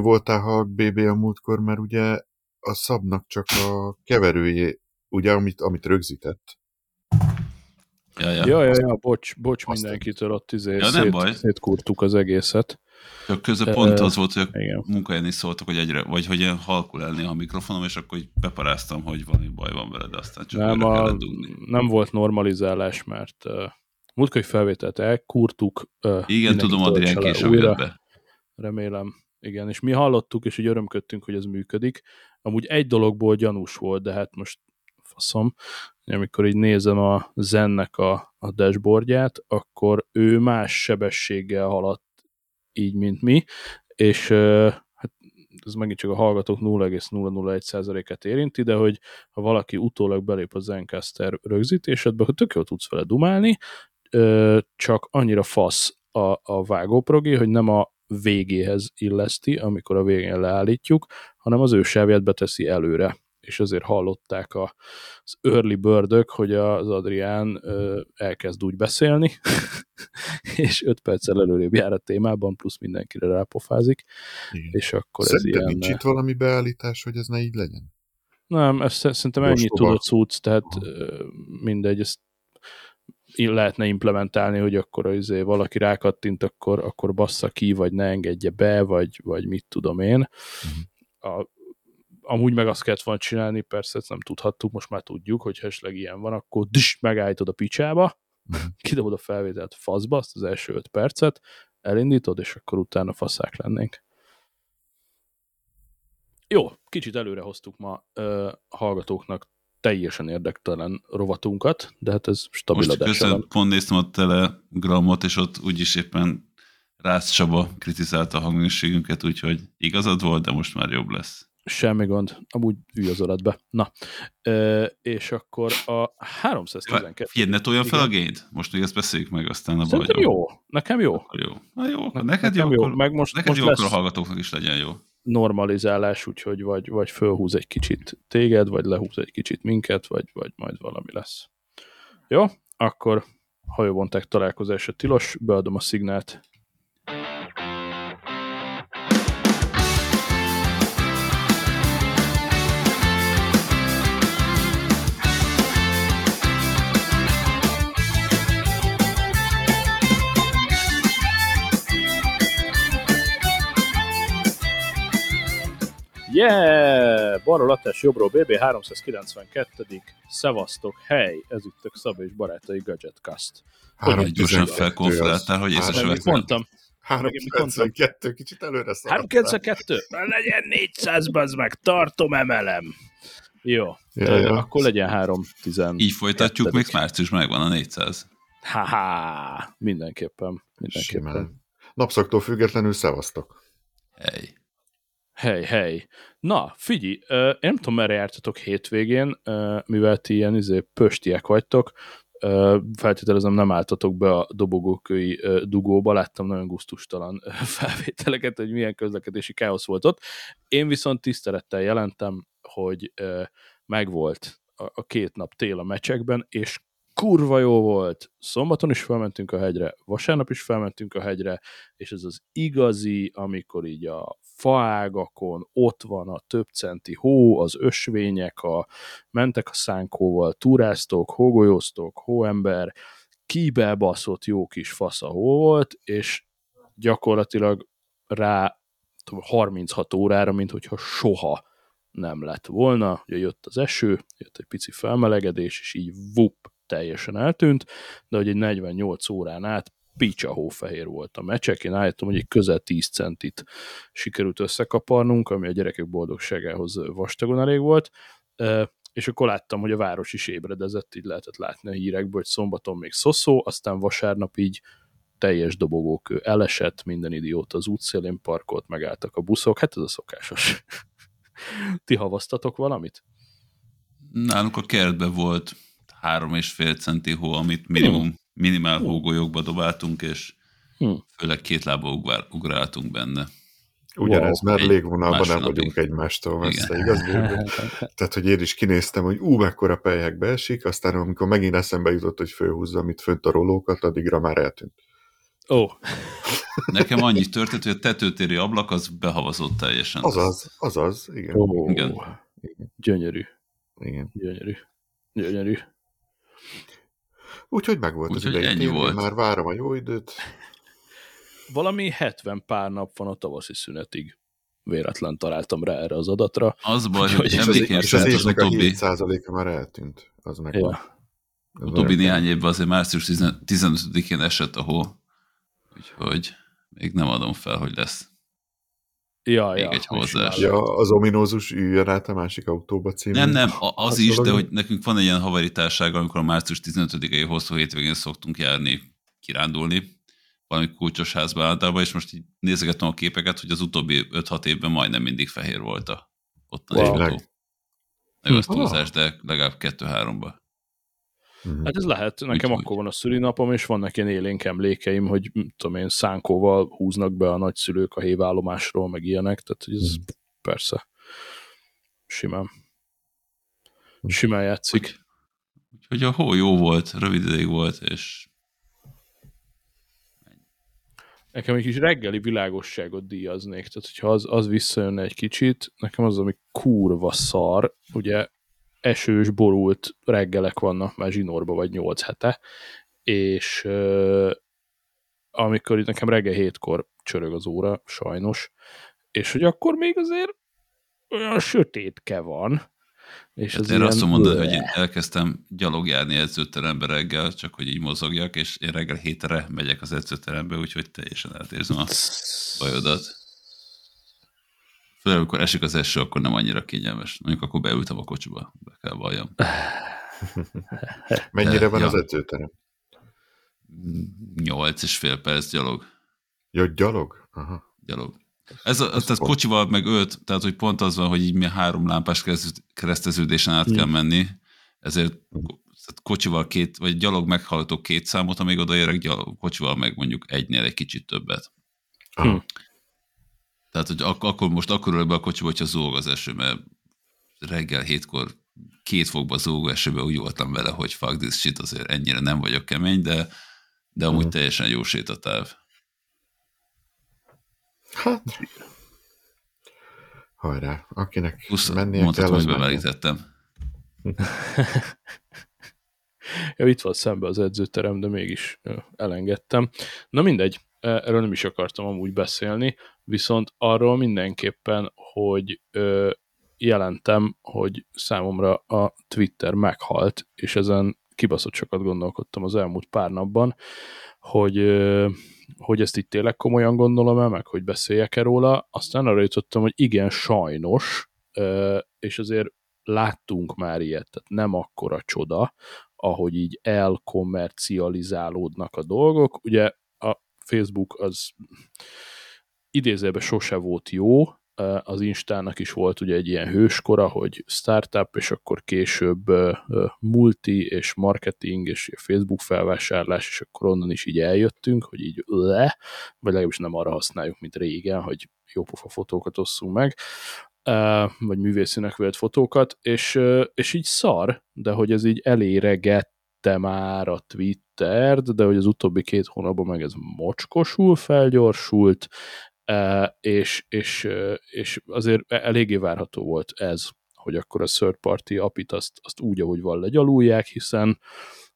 voltál ha BB a múltkor, mert ugye a szabnak csak a keverőjé, ugye, amit, amit rögzített. Ja, ja. Ja, ja, ja, bocs, bocs Azt mindenkitől, ott izé Ja, nem baj. szét, szétkurtuk az egészet. Csak közben pont az volt, hogy a munkahelyen is szóltak, hogy egyre, vagy hogy ilyen halkul el néha a mikrofonom, és akkor így beparáztam, hogy valami baj van vele, de aztán csak Nem, a, nem volt normalizálás, mert uh, múltkori felvételt elkurtuk. Uh, Igen, tudom, Adrián később újra, jött be. remélem. Igen, és mi hallottuk, és így örömködtünk, hogy ez működik. Amúgy egy dologból gyanús volt, de hát most faszom, amikor így nézem a Zennek a, a dashboardját, akkor ő más sebességgel haladt így, mint mi, és hát ez megint csak a hallgatók 0,001%-et érinti, de hogy ha valaki utólag belép a Zencaster rögzítésedbe, akkor tök jól tudsz vele dumálni, csak annyira fasz a, a vágóprogi, hogy nem a végéhez illeszti, amikor a végén leállítjuk, hanem az ő sávját beteszi előre és azért hallották a, az early birdök, hogy az Adrián ö, elkezd úgy beszélni, és öt perccel előrébb jár a témában, plusz mindenkire rápofázik, Igen. és akkor Szerinted ez ilyen... nincs itt valami beállítás, hogy ez ne így legyen? Nem, ez sze- szerintem ennyi Ostoba. tudott cucc, tehát ö, mindegy, ezt lehetne implementálni, hogy akkor izé, valaki rákattint, akkor, akkor bassza ki, vagy ne engedje be, vagy, vagy mit tudom én. A, amúgy meg azt kellett volna csinálni, persze ezt nem tudhattuk, most már tudjuk, hogy ha esetleg ilyen van, akkor dis, megállítod a picsába, Mhm. kidobod a felvételt faszba, azt az első öt percet, elindítod, és akkor utána faszák lennénk. Jó, kicsit előre hoztuk ma ö, hallgatóknak teljesen érdektelen rovatunkat, de hát ez stabil Most van. pont néztem a telegramot, és ott úgyis éppen Rász Csaba kritizálta a hangminőségünket, úgyhogy igazad volt, de most már jobb lesz. Semmi gond, amúgy ülj az alatba. Na, ö, és akkor a 312... Figyelj, ne toljon fel a gént. Most még ezt beszéljük meg, aztán a vagyok. jó, nekem jó. Akkor jó. Na jó, akkor Ne- neked jó, nekem jó. akkor, Meg most- neked most jó, akkor a lesz- hallgatóknak is legyen jó. Normalizálás, úgyhogy vagy, vagy fölhúz egy kicsit téged, vagy lehúz egy kicsit minket, vagy, vagy majd valami lesz. Jó, akkor hajóvonták találkozása tilos, beadom a szignált. Yeah! Balról Latás, jobbról BB 392. Szevasztok, hely! Ezüttök Szabó és barátai Gadgetcast. Hogy gyorsan 3.12 felkonferáltál, hogy észre sem Mit vettem. mondtam? 392, kicsit előre szaladtál. 392? Na, legyen 400, bazd meg, tartom, emelem. Jó, Ja, ja, ja. akkor legyen 310. Így folytatjuk, még március megvan a 400. Ha-ha, mindenképpen, mindenképpen. Simán. Napszaktól függetlenül szevasztok. Hely. Hely, hely. Na, figyelj, én nem tudom, merre jártatok hétvégén, mivel ti ilyen izé, pöstiek vagytok, feltételezem nem álltatok be a dobogókői dugóba, láttam nagyon gusztustalan ö, felvételeket, hogy milyen közlekedési káosz volt ott. Én viszont tisztelettel jelentem, hogy megvolt a, két nap tél a meccsekben, és kurva jó volt. Szombaton is felmentünk a hegyre, vasárnap is felmentünk a hegyre, és ez az igazi, amikor így a faágakon ott van a több centi hó, az ösvények, a, mentek a szánkóval, túráztok, hógolyóztok, hóember, kibelbaszott jó kis fasz a hó volt, és gyakorlatilag rá tudom, 36 órára, mint hogyha soha nem lett volna. Ugye jött az eső, jött egy pici felmelegedés, és így vup, teljesen eltűnt, de hogy egy 48 órán át picsa hófehér volt a mecsek. Én állítom, hogy egy közel 10 centit sikerült összekaparnunk, ami a gyerekek boldogságához vastagon elég volt. És akkor láttam, hogy a város is ébredezett, így lehetett látni a hírekből, hogy szombaton még szoszó, aztán vasárnap így teljes dobogókő elesett, minden idióta az útszélén parkolt, megálltak a buszok, hát ez a szokásos. Ti havasztatok valamit? Nálunk a kertben volt három és fél centi hó, amit minimum, minimál hógolyókba dobáltunk, és Hm. főleg két lába ugrál, ugráltunk benne. Ugyanez, Wow. mert légvonalban nem vagyunk egymástól messze, igaz? Tehát, hogy én is kinéztem, hogy ú, mekkora pelyhekbe esik, aztán amikor megint eszembe jutott, hogy fölhúzza, amit fönt a rolókat, addigra már eltűnt. Ó, Nekem annyi történt, hogy a tetőtéri ablak az behavazott teljesen. Azaz, azaz, igen. ó, Igen. gyönyörű, igen. gyönyörű, gyönyörű. Úgyhogy meg volt az Úgyhogy idei volt. már várom a jó időt. Valami 70 pár nap van a tavaszi szünetig. Véletlen találtam rá erre az adatra. Az baj, Úgyhogy- hogy az, emlékeim az szerint az évnek a utóbbi, 7%-a már eltűnt. Az meg Ja. az utóbbi néhány évben azért március 15-én esett a hó, úgyhogy még nem adom fel, hogy lesz. Ja, Még ja, egy hozzás. Ja, az ominózus üljön át a másik autóba című. Nem, nem, az is, de hogy nekünk van egy ilyen havaritársága, amikor a március 15-i hosszú hétvégén szoktunk járni, kirándulni, valami kulcsos házba általában, és most így nézegetem a képeket, hogy az utóbbi 5-6 évben majdnem mindig fehér volt a ott Wow. autó. Ez Hm. túlzás, de legalább 2-3-ba. Mhm. Hát ez lehet. Nekem Úgyhogy. akkor van a szülinapom, és vannak ilyen élénk emlékeim, hogy tudom én, szánkóval húznak be a nagyszülők a hévállomásról, meg ilyenek, tehát hogy ez Mhm. persze simán. Simán játszik. Úgyhogy a hó jó volt, rövid ideig volt, és Nekem egy kis reggeli világosságot díjaznék, tehát hogyha az, az visszajönne egy kicsit, nekem az, ami kurva szar, ugye esős, borult reggelek vannak már zsinórba vagy nyolc hete, és amikor itt nekem reggel hétkor csörög az óra, sajnos, és hogy akkor még azért olyan sötétke van, és hát az erre ilyen... azt mondani, hogy én elkezdtem gyalogjárni edzőterembe reggel, csak hogy így mozogjak, és én reggel hétre megyek az edzőterembe, úgyhogy teljesen átérzem a bajodat. Főleg, amikor esik az eső, akkor nem annyira kényelmes. Mondjuk akkor beültem a kocsiba, be kell valljam. Mennyire van Ja. az edzőterem? Nyolc és fél perc gyalog. Jó, gyalog? Aha. gyalog. Ez a, Ez tehát pont. kocsival meg öt, tehát hogy pont az van, hogy így mi három lámpás kereszt- kereszteződésen át kell menni, ezért tehát kocsival két, vagy gyalog meghallgatok két számot, amíg odaérek, gyalog, kocsival meg mondjuk egynél egy kicsit többet. Aha. Tehát, hogy ak- akkor most akkor ülök be a kocsiba, hogyha zúg az eső, mert reggel hétkor két fokba zúgó esőbe úgy voltam vele, hogy fuck this shit, azért ennyire nem vagyok kemény, de, de amúgy Mhm. teljesen jó sétatáv. Hát. Hajrá, akinek Plusz mennie mondhatom, kell, hogy menjen. bemelegítettem. Ja, itt van szembe az edzőterem, de mégis elengedtem. Na mindegy, erről nem is akartam amúgy beszélni, viszont arról mindenképpen, hogy ö, jelentem, hogy számomra a Twitter meghalt, és ezen kibaszott sokat gondolkodtam az elmúlt pár napban, hogy, ö, hogy ezt itt tényleg komolyan gondolom el, meg hogy beszéljek-e róla. Aztán arra jutottam, hogy igen, sajnos, ö, és azért láttunk már ilyet, tehát nem akkora csoda, ahogy így elkommercializálódnak a dolgok. Ugye Facebook az idézőben sose volt jó, az Instának is volt ugye egy ilyen hőskora, hogy startup, és akkor később multi, és marketing, és Facebook felvásárlás, és akkor onnan is így eljöttünk, hogy így le, vagy legalábbis nem arra használjuk, mint régen, hogy jópofa fotókat osszunk meg, vagy művészinek vélt fotókat, és, és így szar, de hogy ez így eléregette már a Twittert, de hogy az utóbbi két hónapban meg ez mocskosul felgyorsult, Uh, és, és, uh, és azért eléggé várható volt ez, hogy akkor a third party apit azt, azt úgy, ahogy van, legyalulják, hiszen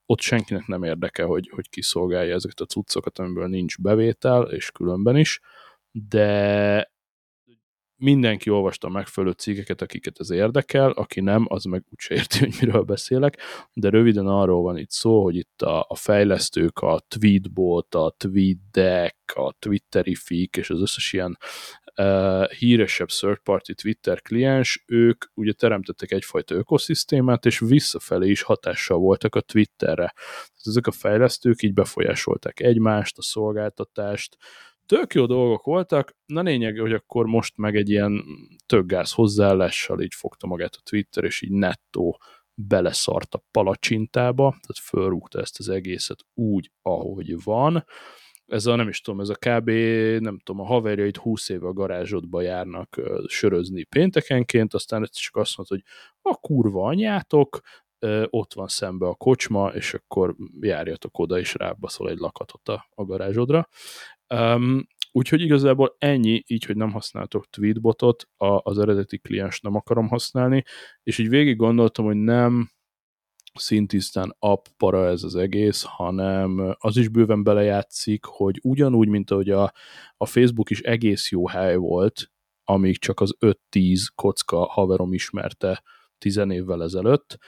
ott senkinek nem érdeke, hogy, hogy kiszolgálja ezeket a cuccokat, amiből nincs bevétel, és különben is, de mindenki olvasta megfelelő cikkeket, akiket ez érdekel, aki nem, az meg úgyse érti, hogy miről beszélek, de röviden arról van itt szó, hogy itt a, a fejlesztők, a Tweetbot, a TweetDeck, a Twitterific és az összes ilyen uh, híresebb third party Twitter kliens, ők ugye teremtettek egyfajta ökoszisztémát, és visszafelé is hatással voltak a Twitterre. Tehát ezek a fejlesztők így befolyásolták egymást, a szolgáltatást, tök jó dolgok voltak, na lényeg, hogy akkor most meg egy ilyen tök gáz hozzáállással így fogta magát a Twitter, és így nettó beleszart a palacsintába, tehát fölrúgta ezt az egészet úgy, ahogy van. Ez a, nem is tudom, ez a kb. nem tudom, a haverjaid 20 éve a garázsodba járnak sörözni péntekenként, aztán ez csak azt mondta, hogy a kurva anyátok, ott van szembe a kocsma, és akkor járjatok oda, és rábaszol egy lakatot a, a garázsodra. Um, úgyhogy igazából ennyi, így, hogy nem használtok tweetbotot, a, az eredeti kliens nem akarom használni, és így végig gondoltam, hogy nem szintisztán app para ez az egész, hanem az is bőven belejátszik, hogy ugyanúgy, mint ahogy a, a Facebook is egész jó hely volt, amíg csak az 5-10 kocka haverom ismerte 10 évvel ezelőtt,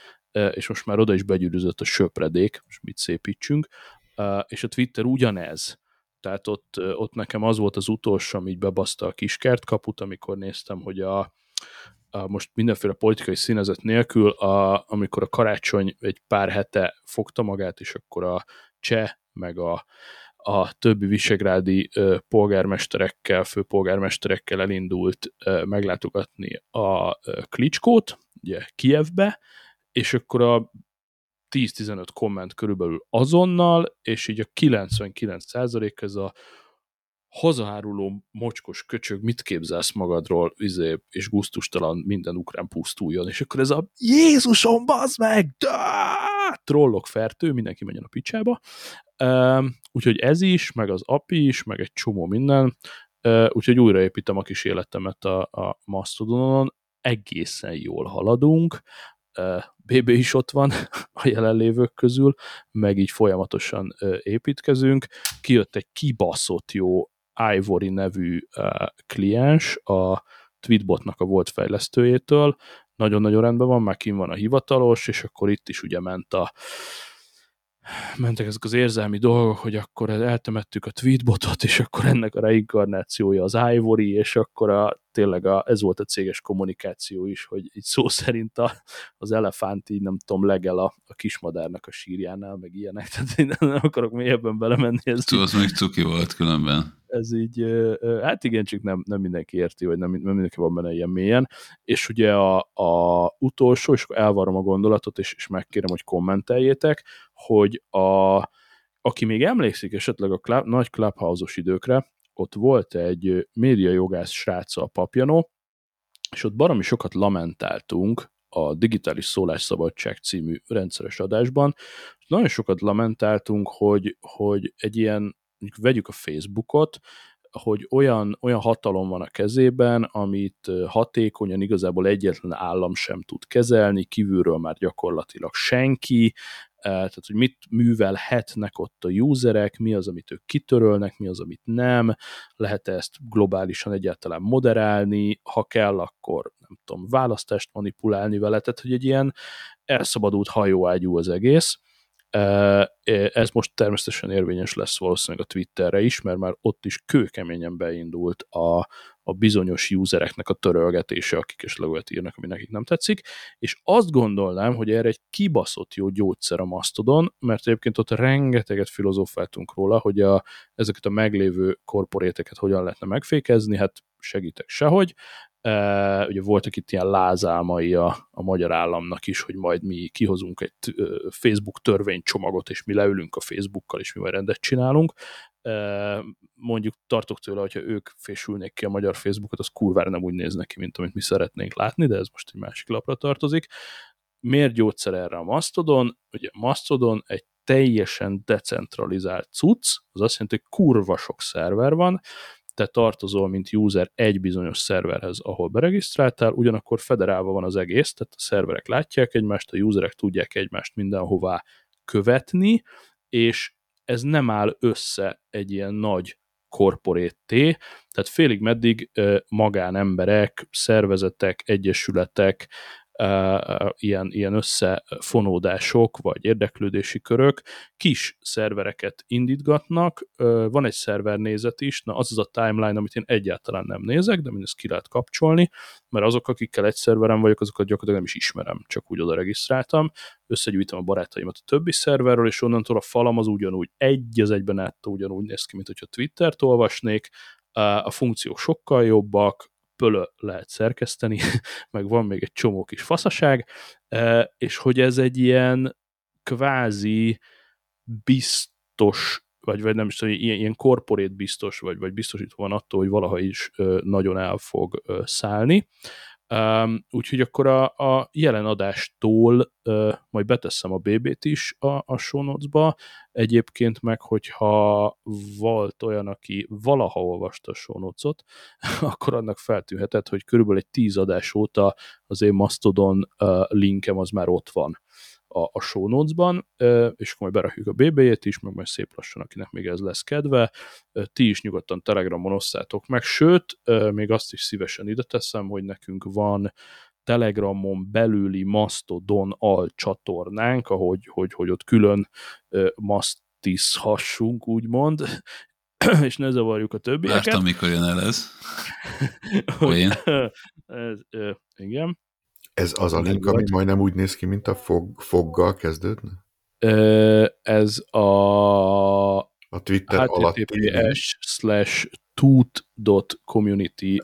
és most már oda is begyűrűzött a söpredék, most mit szépítsünk, és a Twitter ugyanez. Tehát ott, ott nekem az volt az utolsó, ami így bebaszta a kiskert kaput, amikor néztem, hogy a, a most mindenféle politikai színezet nélkül, a, amikor a karácsony egy pár hete fogta magát, és akkor a cseh, meg a, a többi visegrádi ö, polgármesterekkel, főpolgármesterekkel elindult ö, meglátogatni a ö, Klicskót, ugye Kievbe, és akkor a 10-15 komment körülbelül azonnal, és így a 99% ez a hazaháruló mocskos köcsög, mit képzelsz magadról, izé, és guztustalan minden ukrán pusztuljon, és akkor ez a Jézusom, bazd meg! Da! Trollok fertő, mindenki menjen a picsába. Uh, úgyhogy ez is, meg az API is, meg egy csomó minden, uh, úgyhogy újraépítem a kis életemet a, a Mastodonon, egészen jól haladunk, BB is ott van a jelenlévők közül, meg így folyamatosan építkezünk. Kijött egy kibaszott jó Ivory nevű kliens a Tweetbotnak a volt fejlesztőjétől, nagyon-nagyon rendben van, már kim van a hivatalos, és akkor itt is ugye ment a mentek ezek az érzelmi dolgok, hogy akkor eltemettük a tweetbotot, és akkor ennek a reinkarnációja az Ivory, és akkor a, tényleg a, ez volt a céges kommunikáció is, hogy így szó szerint a, az elefánt így nem tudom, legel a, a kismadárnak a sírjánál, meg ilyenek, tehát én nem akarok mélyebben belemenni. Ez Tudod, az még cuki volt különben. Ez így, hát igen, csak nem, nem mindenki érti, vagy nem, nem mindenki van benne ilyen mélyen, és ugye a, a utolsó, és akkor elvarom a gondolatot, és, és megkérem, hogy kommenteljétek, hogy a, aki még emlékszik esetleg a club, nagy clubhouse időkre, ott volt egy médiajogász sráca a papjanó, és ott baromi sokat lamentáltunk a Digitális Szólásszabadság című rendszeres adásban. Nagyon sokat lamentáltunk, hogy, hogy egy ilyen, vegyük a Facebookot, hogy olyan, olyan hatalom van a kezében, amit hatékonyan igazából egyetlen állam sem tud kezelni, kívülről már gyakorlatilag senki, tehát hogy mit művelhetnek ott a userek, mi az, amit ők kitörölnek, mi az, amit nem, lehet ezt globálisan egyáltalán moderálni, ha kell, akkor nem tudom, választást manipulálni vele, tehát hogy egy ilyen elszabadult hajóágyú az egész, ez most természetesen érvényes lesz valószínűleg a Twitterre is, mert már ott is kőkeményen beindult a, a bizonyos usereknek a törölgetése, akik esetleg olyat írnak, ami nekik nem tetszik, és azt gondolnám, hogy erre egy kibaszott jó gyógyszer a Mastodon, mert egyébként ott rengeteget filozófáltunk róla, hogy a, ezeket a meglévő korporéteket hogyan lehetne megfékezni, hát segítek sehogy, ugye voltak itt ilyen lázálmai a, a magyar államnak is, hogy majd mi kihozunk egy Facebook törvénycsomagot, és mi leülünk a Facebookkal, és mi majd rendet csinálunk. Mondjuk tartok tőle, hogyha ők fésülnék ki a magyar Facebookot, az kurvára nem úgy néz neki, mint amit mi szeretnénk látni, de ez most egy másik lapra tartozik. Miért gyógyszer erre a Mastodon? Ugye Mastodon egy teljesen decentralizált cucc, az azt jelenti, hogy kurva sok szerver van, te tartozol, mint user egy bizonyos szerverhez, ahol beregisztráltál, ugyanakkor federálva van az egész, tehát a szerverek látják egymást, a userek tudják egymást mindenhová követni, és ez nem áll össze egy ilyen nagy korporétté, tehát félig meddig magánemberek, szervezetek, egyesületek, ilyen, ilyen összefonódások, vagy érdeklődési körök kis szervereket indítgatnak, van egy szervernézet is, na az az a timeline, amit én egyáltalán nem nézek, de mindezt ki lehet kapcsolni, mert azok, akikkel egy szerveren vagyok, azokat gyakorlatilag nem is ismerem, csak úgy oda regisztráltam, összegyűjtöm a barátaimat a többi szerverről, és onnantól a falam az ugyanúgy egy az egyben át ugyanúgy néz ki, mint hogyha Twittert olvasnék, a funkciók sokkal jobbak, pölö lehet szerkeszteni, meg van még egy csomó kis faszaság, e, és hogy ez egy ilyen kvázi biztos, vagy, vagy nem is tudom, ilyen, ilyen korporét biztos, vagy, vagy biztosítva van attól, hogy valaha is nagyon el fog szállni. Um, úgyhogy akkor a, a jelen adástól uh, majd beteszem a BB-t is a, a show notes-ba. Egyébként meg, hogyha volt olyan, aki valaha olvasta a show notes-ot, akkor annak feltűnhetett, hogy körülbelül egy tíz adás óta az én Mastodon uh, linkem az már ott van a, a show notes-ban, és akkor majd berakjuk a BB-jét is, meg majd szép lassan, akinek még ez lesz kedve. Ti is nyugodtan Telegramon osszátok meg, sőt, még azt is szívesen ide teszem, hogy nekünk van Telegramon belüli Mastodon alcsatornánk, ahogy hogy, hogy ott külön masztizhassunk, úgymond, és ne zavarjuk a többieket. Vártam, mikor jön el ez. Hogy, ez, igen. Ez az a link, ami majdnem úgy néz ki, mint a fog, foggal kezdődne? Ez a a Twitter https slash toot.community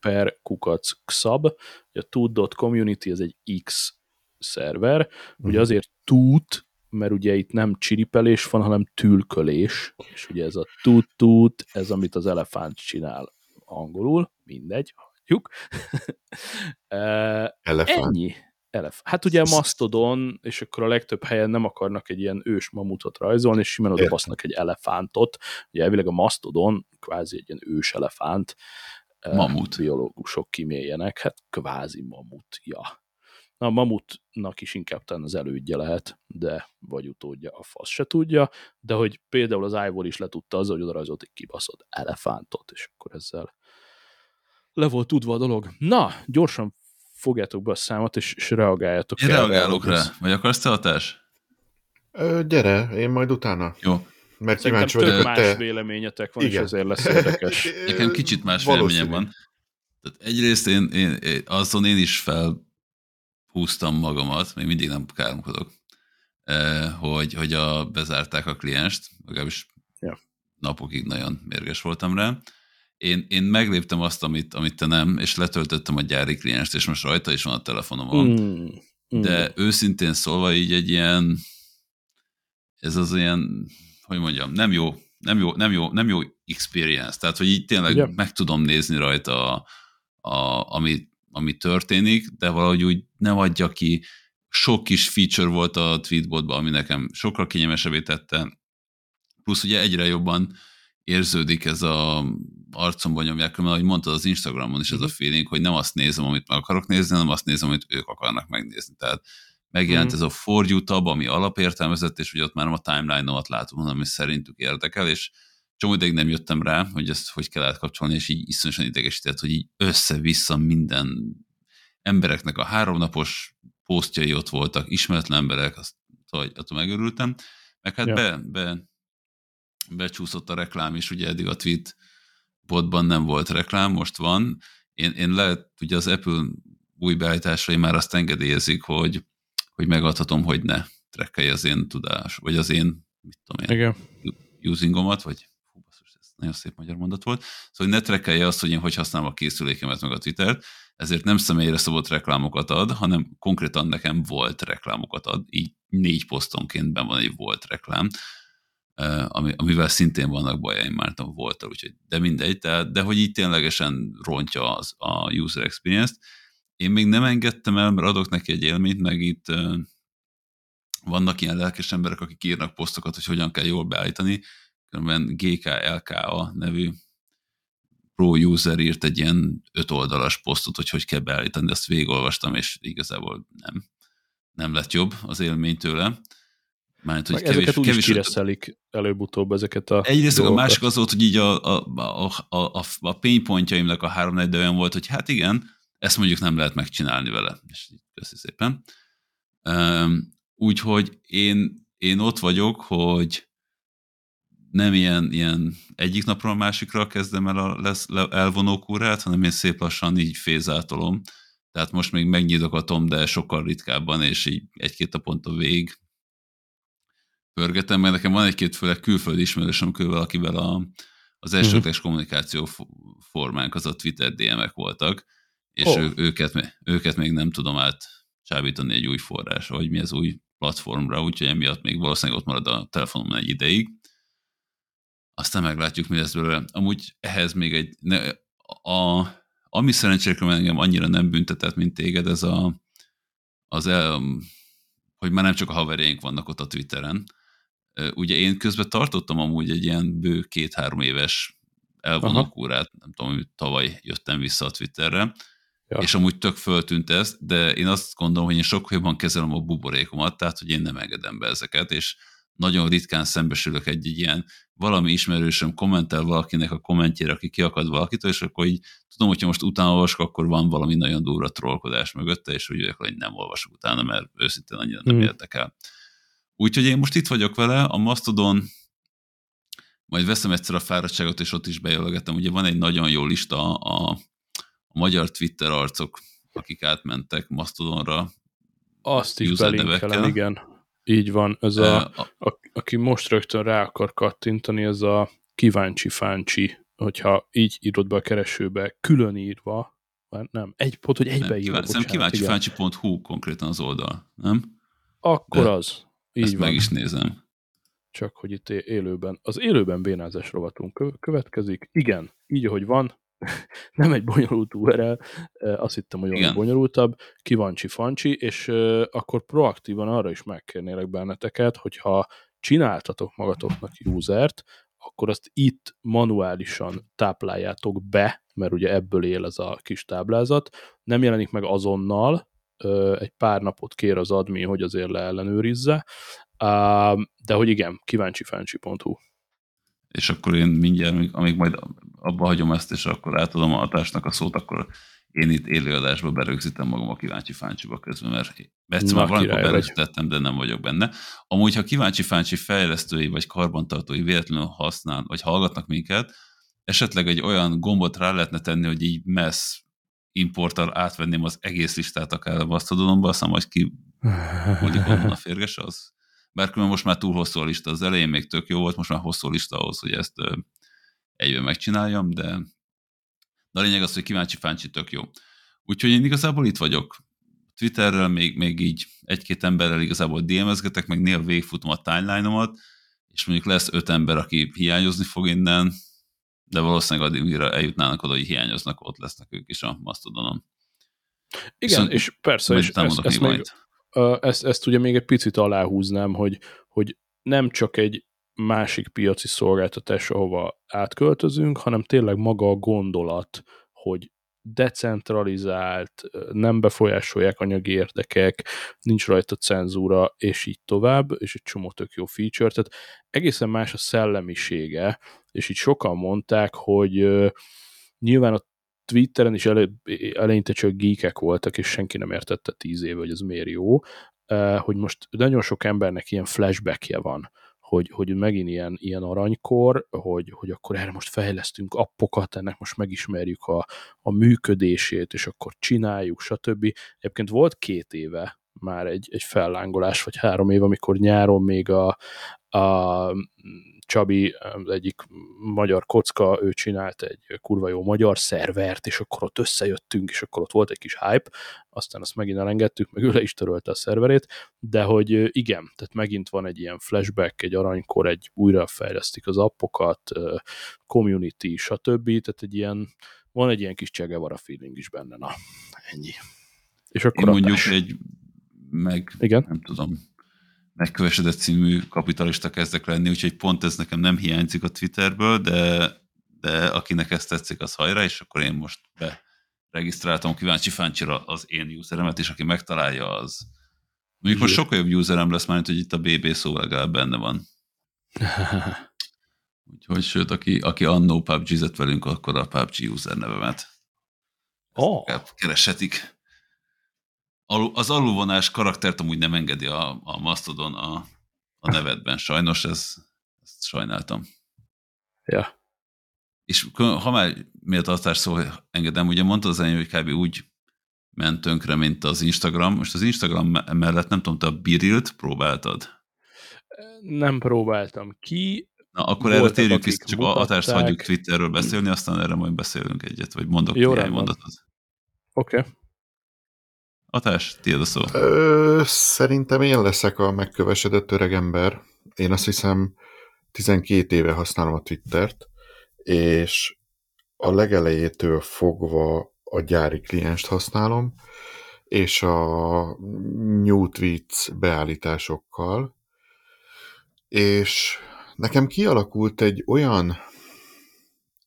per kukac xab. A toot.community ez egy X szerver. Ugye uh-huh. azért toot, mert ugye itt nem csiripelés van, hanem tülkölés, és ugye ez a toot-toot, ez amit az elefánt csinál angolul, mindegy, hagyjuk. Elefánt. Ennyi. Elef. Hát ugye a Mastodon, és akkor a legtöbb helyen nem akarnak egy ilyen ős mamutot rajzolni, és simán oda basznak egy elefántot. Ugye elvileg a Mastodon kvázi egy ilyen ős elefánt. Mamut. Biológusok kiméljenek, hát kvázi mamut, ja. Na, a mamutnak is inkább talán az elődje lehet, de vagy utódja, a fasz se tudja, de hogy például az Ivor is letudta azzal, hogy oda rajzolt egy kibaszott elefántot, és akkor ezzel le volt tudva a dolog. Na, gyorsan fogjátok be a számot, és, és reagáljatok Én reagálok rá. Vagy akarsz te hatás? Ö, gyere, én majd utána. Jó. Mert Szerintem kíváncsi vagyok, más te... véleményetek van, Igen. és ezért lesz érdekes. Nekem kicsit más véleményem van. Tehát egyrészt én, én, én, azon én is felhúztam magamat, még mindig nem káromkodok, hogy, hogy a, bezárták a klienst, legalábbis ja. napokig nagyon mérges voltam rá, én, én megléptem azt, amit, amit te nem, és letöltöttem a gyári klienst, és most rajta is van a telefonomon. Mm, mm. De őszintén szólva így egy ilyen, ez az ilyen, hogy mondjam, nem jó, nem jó, nem jó, nem jó experience. Tehát, hogy így tényleg yeah. meg tudom nézni rajta, a, a, ami, ami történik, de valahogy úgy nem adja ki. Sok kis feature volt a tweetbotban, ami nekem sokkal kényelmesebbé tette. Plusz ugye egyre jobban érződik ez a arcomban nyomják, mert ahogy mondtad az Instagramon is ez a mhm. feeling, hogy nem azt nézem, amit meg akarok nézni, hanem azt nézem, amit ők akarnak megnézni. Tehát megjelent mm. ez a For You tab, ami alapértelmezett, és hogy ott már a timeline-omat látom, hanem ami szerintük érdekel, és csomó ideig nem jöttem rá, hogy ezt hogy kell átkapcsolni, és így iszonyosan idegesített, hogy így össze-vissza minden embereknek a háromnapos posztjai ott voltak, ismeretlen emberek, azt, hogy attól megörültem, meg hát ja. be, be becsúszott a reklám is, ugye eddig a tweet botban nem volt reklám, most van. Én, én lehet, ugye az Apple új beállításai már azt engedélyezik, hogy, hogy megadhatom, hogy ne trekkelje az én tudás, vagy az én, mit tudom én, Igen. usingomat, vagy hú, basszus, ez nagyon szép magyar mondat volt, szóval ne trekkelje azt, hogy én hogy használom a készülékemet, meg a Twittert, ezért nem személyre szabott reklámokat ad, hanem konkrétan nekem volt reklámokat ad, így négy posztonként ben van egy volt reklám, ami, amivel szintén vannak bajaim már volt, úgyhogy, de mindegy, de, de hogy így ténylegesen rontja az, a user experience-t. Én még nem engedtem el, mert adok neki egy élményt, meg itt vannak ilyen lelkes emberek, akik írnak posztokat, hogy hogyan kell jól beállítani, különben GKLKA nevű pro user írt egy ilyen öt oldalas posztot, hogy hogy kell beállítani, ezt végigolvastam, és igazából nem, nem lett jobb az élmény tőle. Mert, hogy kevés, ezeket úgy kevés, kireszelik előbb-utóbb ezeket a Egyrészt dolgokat. a másik az volt, hogy így a, a, a, a, a, a pain pointjaimnak a három de olyan volt, hogy hát igen, ezt mondjuk nem lehet megcsinálni vele. És így köszi szépen. Úgyhogy én, én ott vagyok, hogy nem ilyen, ilyen egyik napról a másikra kezdem el a lesz, elvonó kúrát, hanem én szép lassan így fézátolom. Tehát most még megnyitogatom, de sokkal ritkábban, és így egy-két naponta végig pörgetem, mert nekem van egy-két főleg külföldi ismerősöm kővel, akivel a, az elsődleges uh-huh. kommunikáció formánk az a Twitter DM-ek voltak, és oh. ő, őket, őket még nem tudom át csábítani egy új forrásra, vagy mi az új platformra, úgyhogy emiatt még valószínűleg ott marad a telefonom egy ideig. Aztán meglátjuk, mi lesz belőle. Amúgy ehhez még egy, ne, a, Ami szerencsére engem annyira nem büntetett, mint téged, ez a, az el, hogy már nem csak a haverjaink vannak ott a Twitteren. Ugye én közben tartottam amúgy egy ilyen bő két-három éves elvonókúrát, nem tudom, hogy tavaly jöttem vissza a Twitterre, ja. és amúgy tök föltűnt ez, de én azt gondolom, hogy én sokkal jobban kezelem a buborékomat, tehát hogy én nem engedem be ezeket, és nagyon ritkán szembesülök egy, egy ilyen valami ismerősöm kommentel valakinek a kommentjére, aki kiakad valakitől, és akkor így tudom, hogyha most utána olvasok, akkor van valami nagyon durva trollkodás mögötte, és úgy hogy nem olvasok utána, mert őszintén annyira nem hmm. érdekel. Úgyhogy én most itt vagyok vele, a Mastodon majd veszem egyszer a fáradtságot, és ott is bejelögetem. Ugye van egy nagyon jó lista a, a magyar Twitter arcok, akik átmentek Mastodonra. Azt is belinkelem, igen. Így van. Ez a, a, aki most rögtön rá akar kattintani, ez a kíváncsi fáncsi, hogyha így írod be a keresőbe, külön írva, nem, egy pont, hogy egybeírva. Nem, kíváncsi fáncsi.hu konkrétan az oldal, nem? Akkor De az. Így ezt van. meg is nézem. Csak hogy itt élőben, az élőben bénázás rovatunk következik. Igen, így ahogy van, nem egy bonyolult URL, azt hittem, hogy olyan bonyolultabb, kivancsi fancsi, és akkor proaktívan arra is megkérnélek benneteket, hogyha csináltatok magatoknak usert, akkor azt itt manuálisan tápláljátok be, mert ugye ebből él ez a kis táblázat. Nem jelenik meg azonnal, egy pár napot kér az admin, hogy azért leellenőrizze, de hogy igen, kíváncsi-fáncsi.hu és akkor én mindjárt, amíg, amíg majd abba hagyom ezt, és akkor átadom a hatásnak a szót, akkor én itt élőadásba berögzítem magam a kíváncsi fáncsiba közben, mert egyszer már valamikor berögzítettem, de nem vagyok benne. Amúgy, ha kíváncsi fáncsi fejlesztői vagy karbantartói véletlenül használ, vagy hallgatnak minket, esetleg egy olyan gombot rá lehetne tenni, hogy így messz importtal átvenném az egész listát akár a Mastodonba, aztán majd ki a férges, az bár most már túl hosszú a lista, az elején még tök jó volt, most már hosszú a lista ahhoz, hogy ezt egyben megcsináljam, de, de a lényeg az, hogy kíváncsi fáncsi tök jó. Úgyhogy én igazából itt vagyok. Twitterrel még, még így egy-két emberrel igazából DM-ezgetek, meg néha végfutom a timeline-omat, és mondjuk lesz öt ember, aki hiányozni fog innen, de valószínűleg addig, mire eljutnának oda, hogy hiányoznak, ott lesznek ők is a Mastodonon. Igen, Viszont és persze, és ezt, ezt, még, ezt, ezt ugye még egy picit aláhúznám, hogy, hogy nem csak egy másik piaci szolgáltatás, ahova átköltözünk, hanem tényleg maga a gondolat, hogy decentralizált, nem befolyásolják anyagi érdekek, nincs rajta cenzúra, és így tovább, és egy csomó tök jó feature, tehát egészen más a szellemisége, és így sokan mondták, hogy nyilván a Twitteren is ele, eleinte csak geekek voltak, és senki nem értette tíz éve, hogy ez miért jó, hogy most nagyon sok embernek ilyen flashbackje van, hogy, hogy megint ilyen, ilyen aranykor, hogy, hogy akkor erre most fejlesztünk appokat, ennek most megismerjük a, a működését, és akkor csináljuk, stb. Egyébként volt két éve már egy, egy fellángolás, vagy három év, amikor nyáron még a, a Csabi, egyik magyar kocka, ő csinált egy kurva jó magyar szervert, és akkor ott összejöttünk, és akkor ott volt egy kis hype, aztán azt megint elengedtük, meg ő le is törölte a szerverét, de hogy igen, tehát megint van egy ilyen flashback, egy aranykor, egy újrafejlesztik az appokat, community, stb. Tehát egy ilyen, van egy ilyen kis Csegevara feeling is benne, na, ennyi. És akkor Én mondjuk egy meg, igen? nem tudom, megkövesedett című kapitalista kezdek lenni, úgyhogy pont ez nekem nem hiányzik a Twitterből, de, de akinek ezt tetszik, az hajrá, és akkor én most be regisztráltam kíváncsi fáncsira az én useremet, és aki megtalálja, az mondjuk most sokkal jobb userem lesz, mert hogy itt a BB szó legalább benne van. Úgyhogy sőt, aki, aki annó PUBG-zett velünk, akkor a PUBG user nevemet. Oh. Kereshetik az alulvonás karaktert amúgy nem engedi a, a Mastodon a, a nevedben. Sajnos ez, ezt sajnáltam. Ja. És ha már miért tartás szó engedem, ugye mondta az elején, hogy kb. úgy ment tönkre, mint az Instagram. Most az Instagram mellett nem tudom, te a Birilt próbáltad? Nem próbáltam ki. Na, akkor erre térjük vissza, csak mutatták. hatást hagyjuk Twitterről beszélni, aztán erre majd beszélünk egyet, vagy mondok Jó, néhány mondatot. Oké. Okay. Atás, tiéd a szó. Ö, szerintem én leszek a megkövesedett öreg ember. Én azt hiszem 12 éve használom a Twittert, és a legelejétől fogva a gyári klienst használom, és a New Tweets beállításokkal, és nekem kialakult egy olyan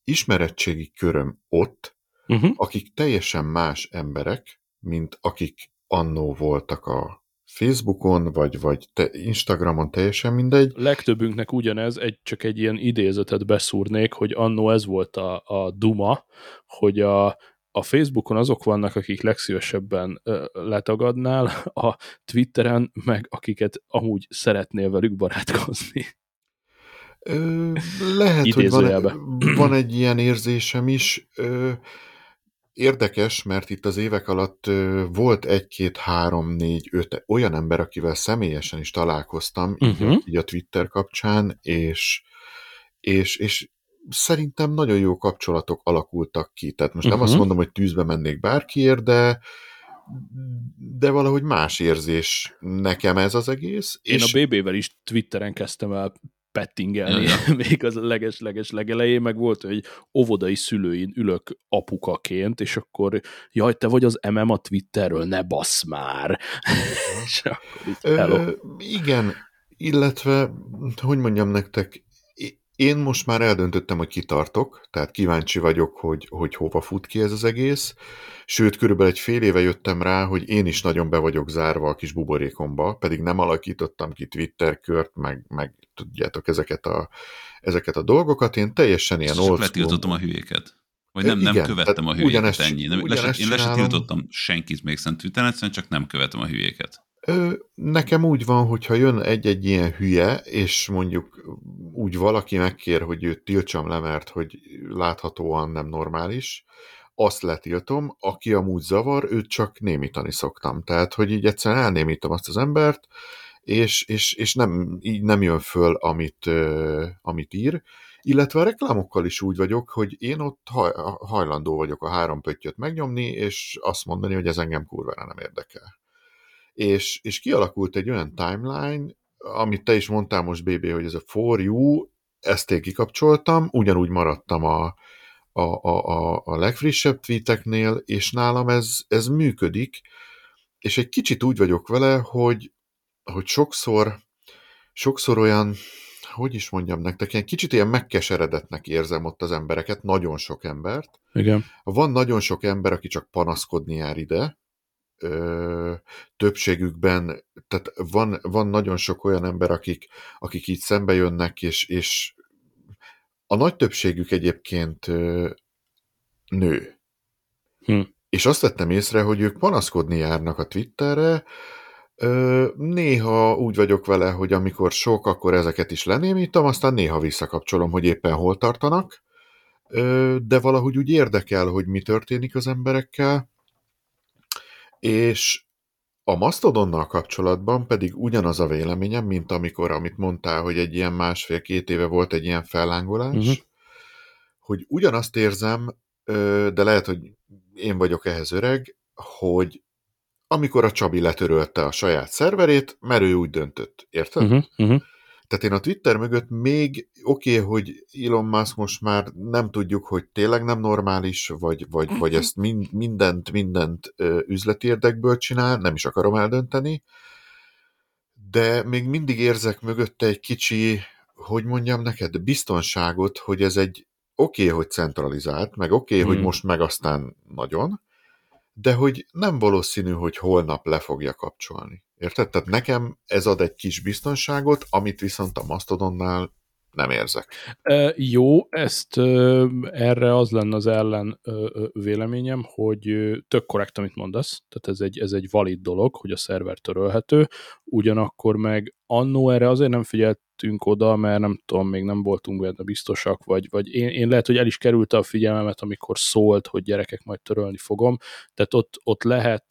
ismerettségi köröm ott, uh-huh. akik teljesen más emberek, mint akik annó voltak a Facebookon, vagy, vagy te Instagramon, teljesen mindegy. Legtöbbünknek ugyanez, egy, csak egy ilyen idézetet beszúrnék, hogy annó ez volt a, a duma, hogy a, a Facebookon azok vannak, akik legszívesebben ö, letagadnál, a Twitteren meg akiket amúgy szeretnél velük barátkozni. Ö, lehet, hogy van, van egy ilyen érzésem is. Ö, Érdekes, mert itt az évek alatt volt egy-két, három, négy, öt olyan ember, akivel személyesen is találkoztam, uh-huh. így, így a Twitter kapcsán, és, és, és szerintem nagyon jó kapcsolatok alakultak ki. Tehát most uh-huh. nem azt mondom, hogy tűzbe mennék bárkiért, de de valahogy más érzés nekem ez az egész. Én és... a BB-vel is Twitteren kezdtem el pettingelni, ja. még az leges-leges legelején, meg volt, hogy óvodai szülőin ülök apukaként, és akkor jaj, te vagy az MM a Twitterről, ne bassz már! és akkor így, Ö, igen, illetve, hogy mondjam nektek, én most már eldöntöttem, hogy kitartok, tehát kíváncsi vagyok, hogy, hogy hova fut ki ez az egész. Sőt, körülbelül egy fél éve jöttem rá, hogy én is nagyon be vagyok zárva a kis buborékomba, pedig nem alakítottam ki Twitter kört, meg, meg tudjátok ezeket a, ezeket a dolgokat. Én teljesen ilyen old letiltottam a hülyéket. Vagy nem, Igen, nem követtem a hülyéket, ugyanezt, ennyi. Nem, ugyanezt én le sem tiltottam senkit még szent Twitteren, egyszerűen csak nem követem a hülyéket. Nekem úgy van, hogyha jön egy-egy ilyen hülye, és mondjuk úgy valaki megkér, hogy őt tiltsam le, mert hogy láthatóan nem normális, azt letiltom, aki amúgy zavar, őt csak némítani szoktam. Tehát, hogy így egyszerűen elnémítom azt az embert, és, és, és nem, így nem jön föl, amit, amit ír. Illetve a reklámokkal is úgy vagyok, hogy én ott haj, hajlandó vagyok a három pöttyöt megnyomni, és azt mondani, hogy ez engem kurvára nem érdekel és, és kialakult egy olyan timeline, amit te is mondtál most, BB, hogy ez a for you, ezt én kikapcsoltam, ugyanúgy maradtam a, a, a, a, a legfrissebb tweeteknél, és nálam ez, ez működik, és egy kicsit úgy vagyok vele, hogy, hogy sokszor, sokszor olyan, hogy is mondjam nektek, ilyen kicsit ilyen megkeseredetnek érzem ott az embereket, nagyon sok embert. Igen. Van nagyon sok ember, aki csak panaszkodni jár ide, ö, többségükben, tehát van, van nagyon sok olyan ember, akik, akik így szembe jönnek, és, és a nagy többségük egyébként ö, nő. Hm. És azt vettem észre, hogy ők panaszkodni járnak a Twitterre, Ö, néha úgy vagyok vele, hogy amikor sok, akkor ezeket is lenémítom, aztán néha visszakapcsolom, hogy éppen hol tartanak, ö, de valahogy úgy érdekel, hogy mi történik az emberekkel, és a Mastodonnal kapcsolatban pedig ugyanaz a véleményem, mint amikor, amit mondtál, hogy egy ilyen másfél-két éve volt egy ilyen fellángolás, uh-huh. hogy ugyanazt érzem, de lehet, hogy én vagyok ehhez öreg, hogy amikor a Csabi letörölte a saját szerverét, mert ő úgy döntött, érted? Uh-huh, uh-huh. Tehát én a Twitter mögött még oké, okay, hogy Elon Musk most már nem tudjuk, hogy tényleg nem normális, vagy, vagy, vagy ezt mind, mindent, mindent üzleti érdekből csinál, nem is akarom eldönteni, de még mindig érzek mögötte egy kicsi, hogy mondjam neked, biztonságot, hogy ez egy oké, okay, hogy centralizált, meg oké, okay, hmm. hogy most meg aztán nagyon, de hogy nem valószínű, hogy holnap le fogja kapcsolni. Érted? Tehát nekem ez ad egy kis biztonságot, amit viszont a Mastodonnál nem érzek. E, jó, ezt e, erre az lenne az ellen e, véleményem, hogy tök korrekt, amit mondasz, tehát ez egy, ez egy valid dolog, hogy a szerver törölhető, ugyanakkor meg annó erre azért nem figyeltünk oda, mert nem tudom, még nem voltunk benne biztosak, vagy, vagy én, én lehet, hogy el is kerülte a figyelmemet, amikor szólt, hogy gyerekek, majd törölni fogom, tehát ott, ott lehet,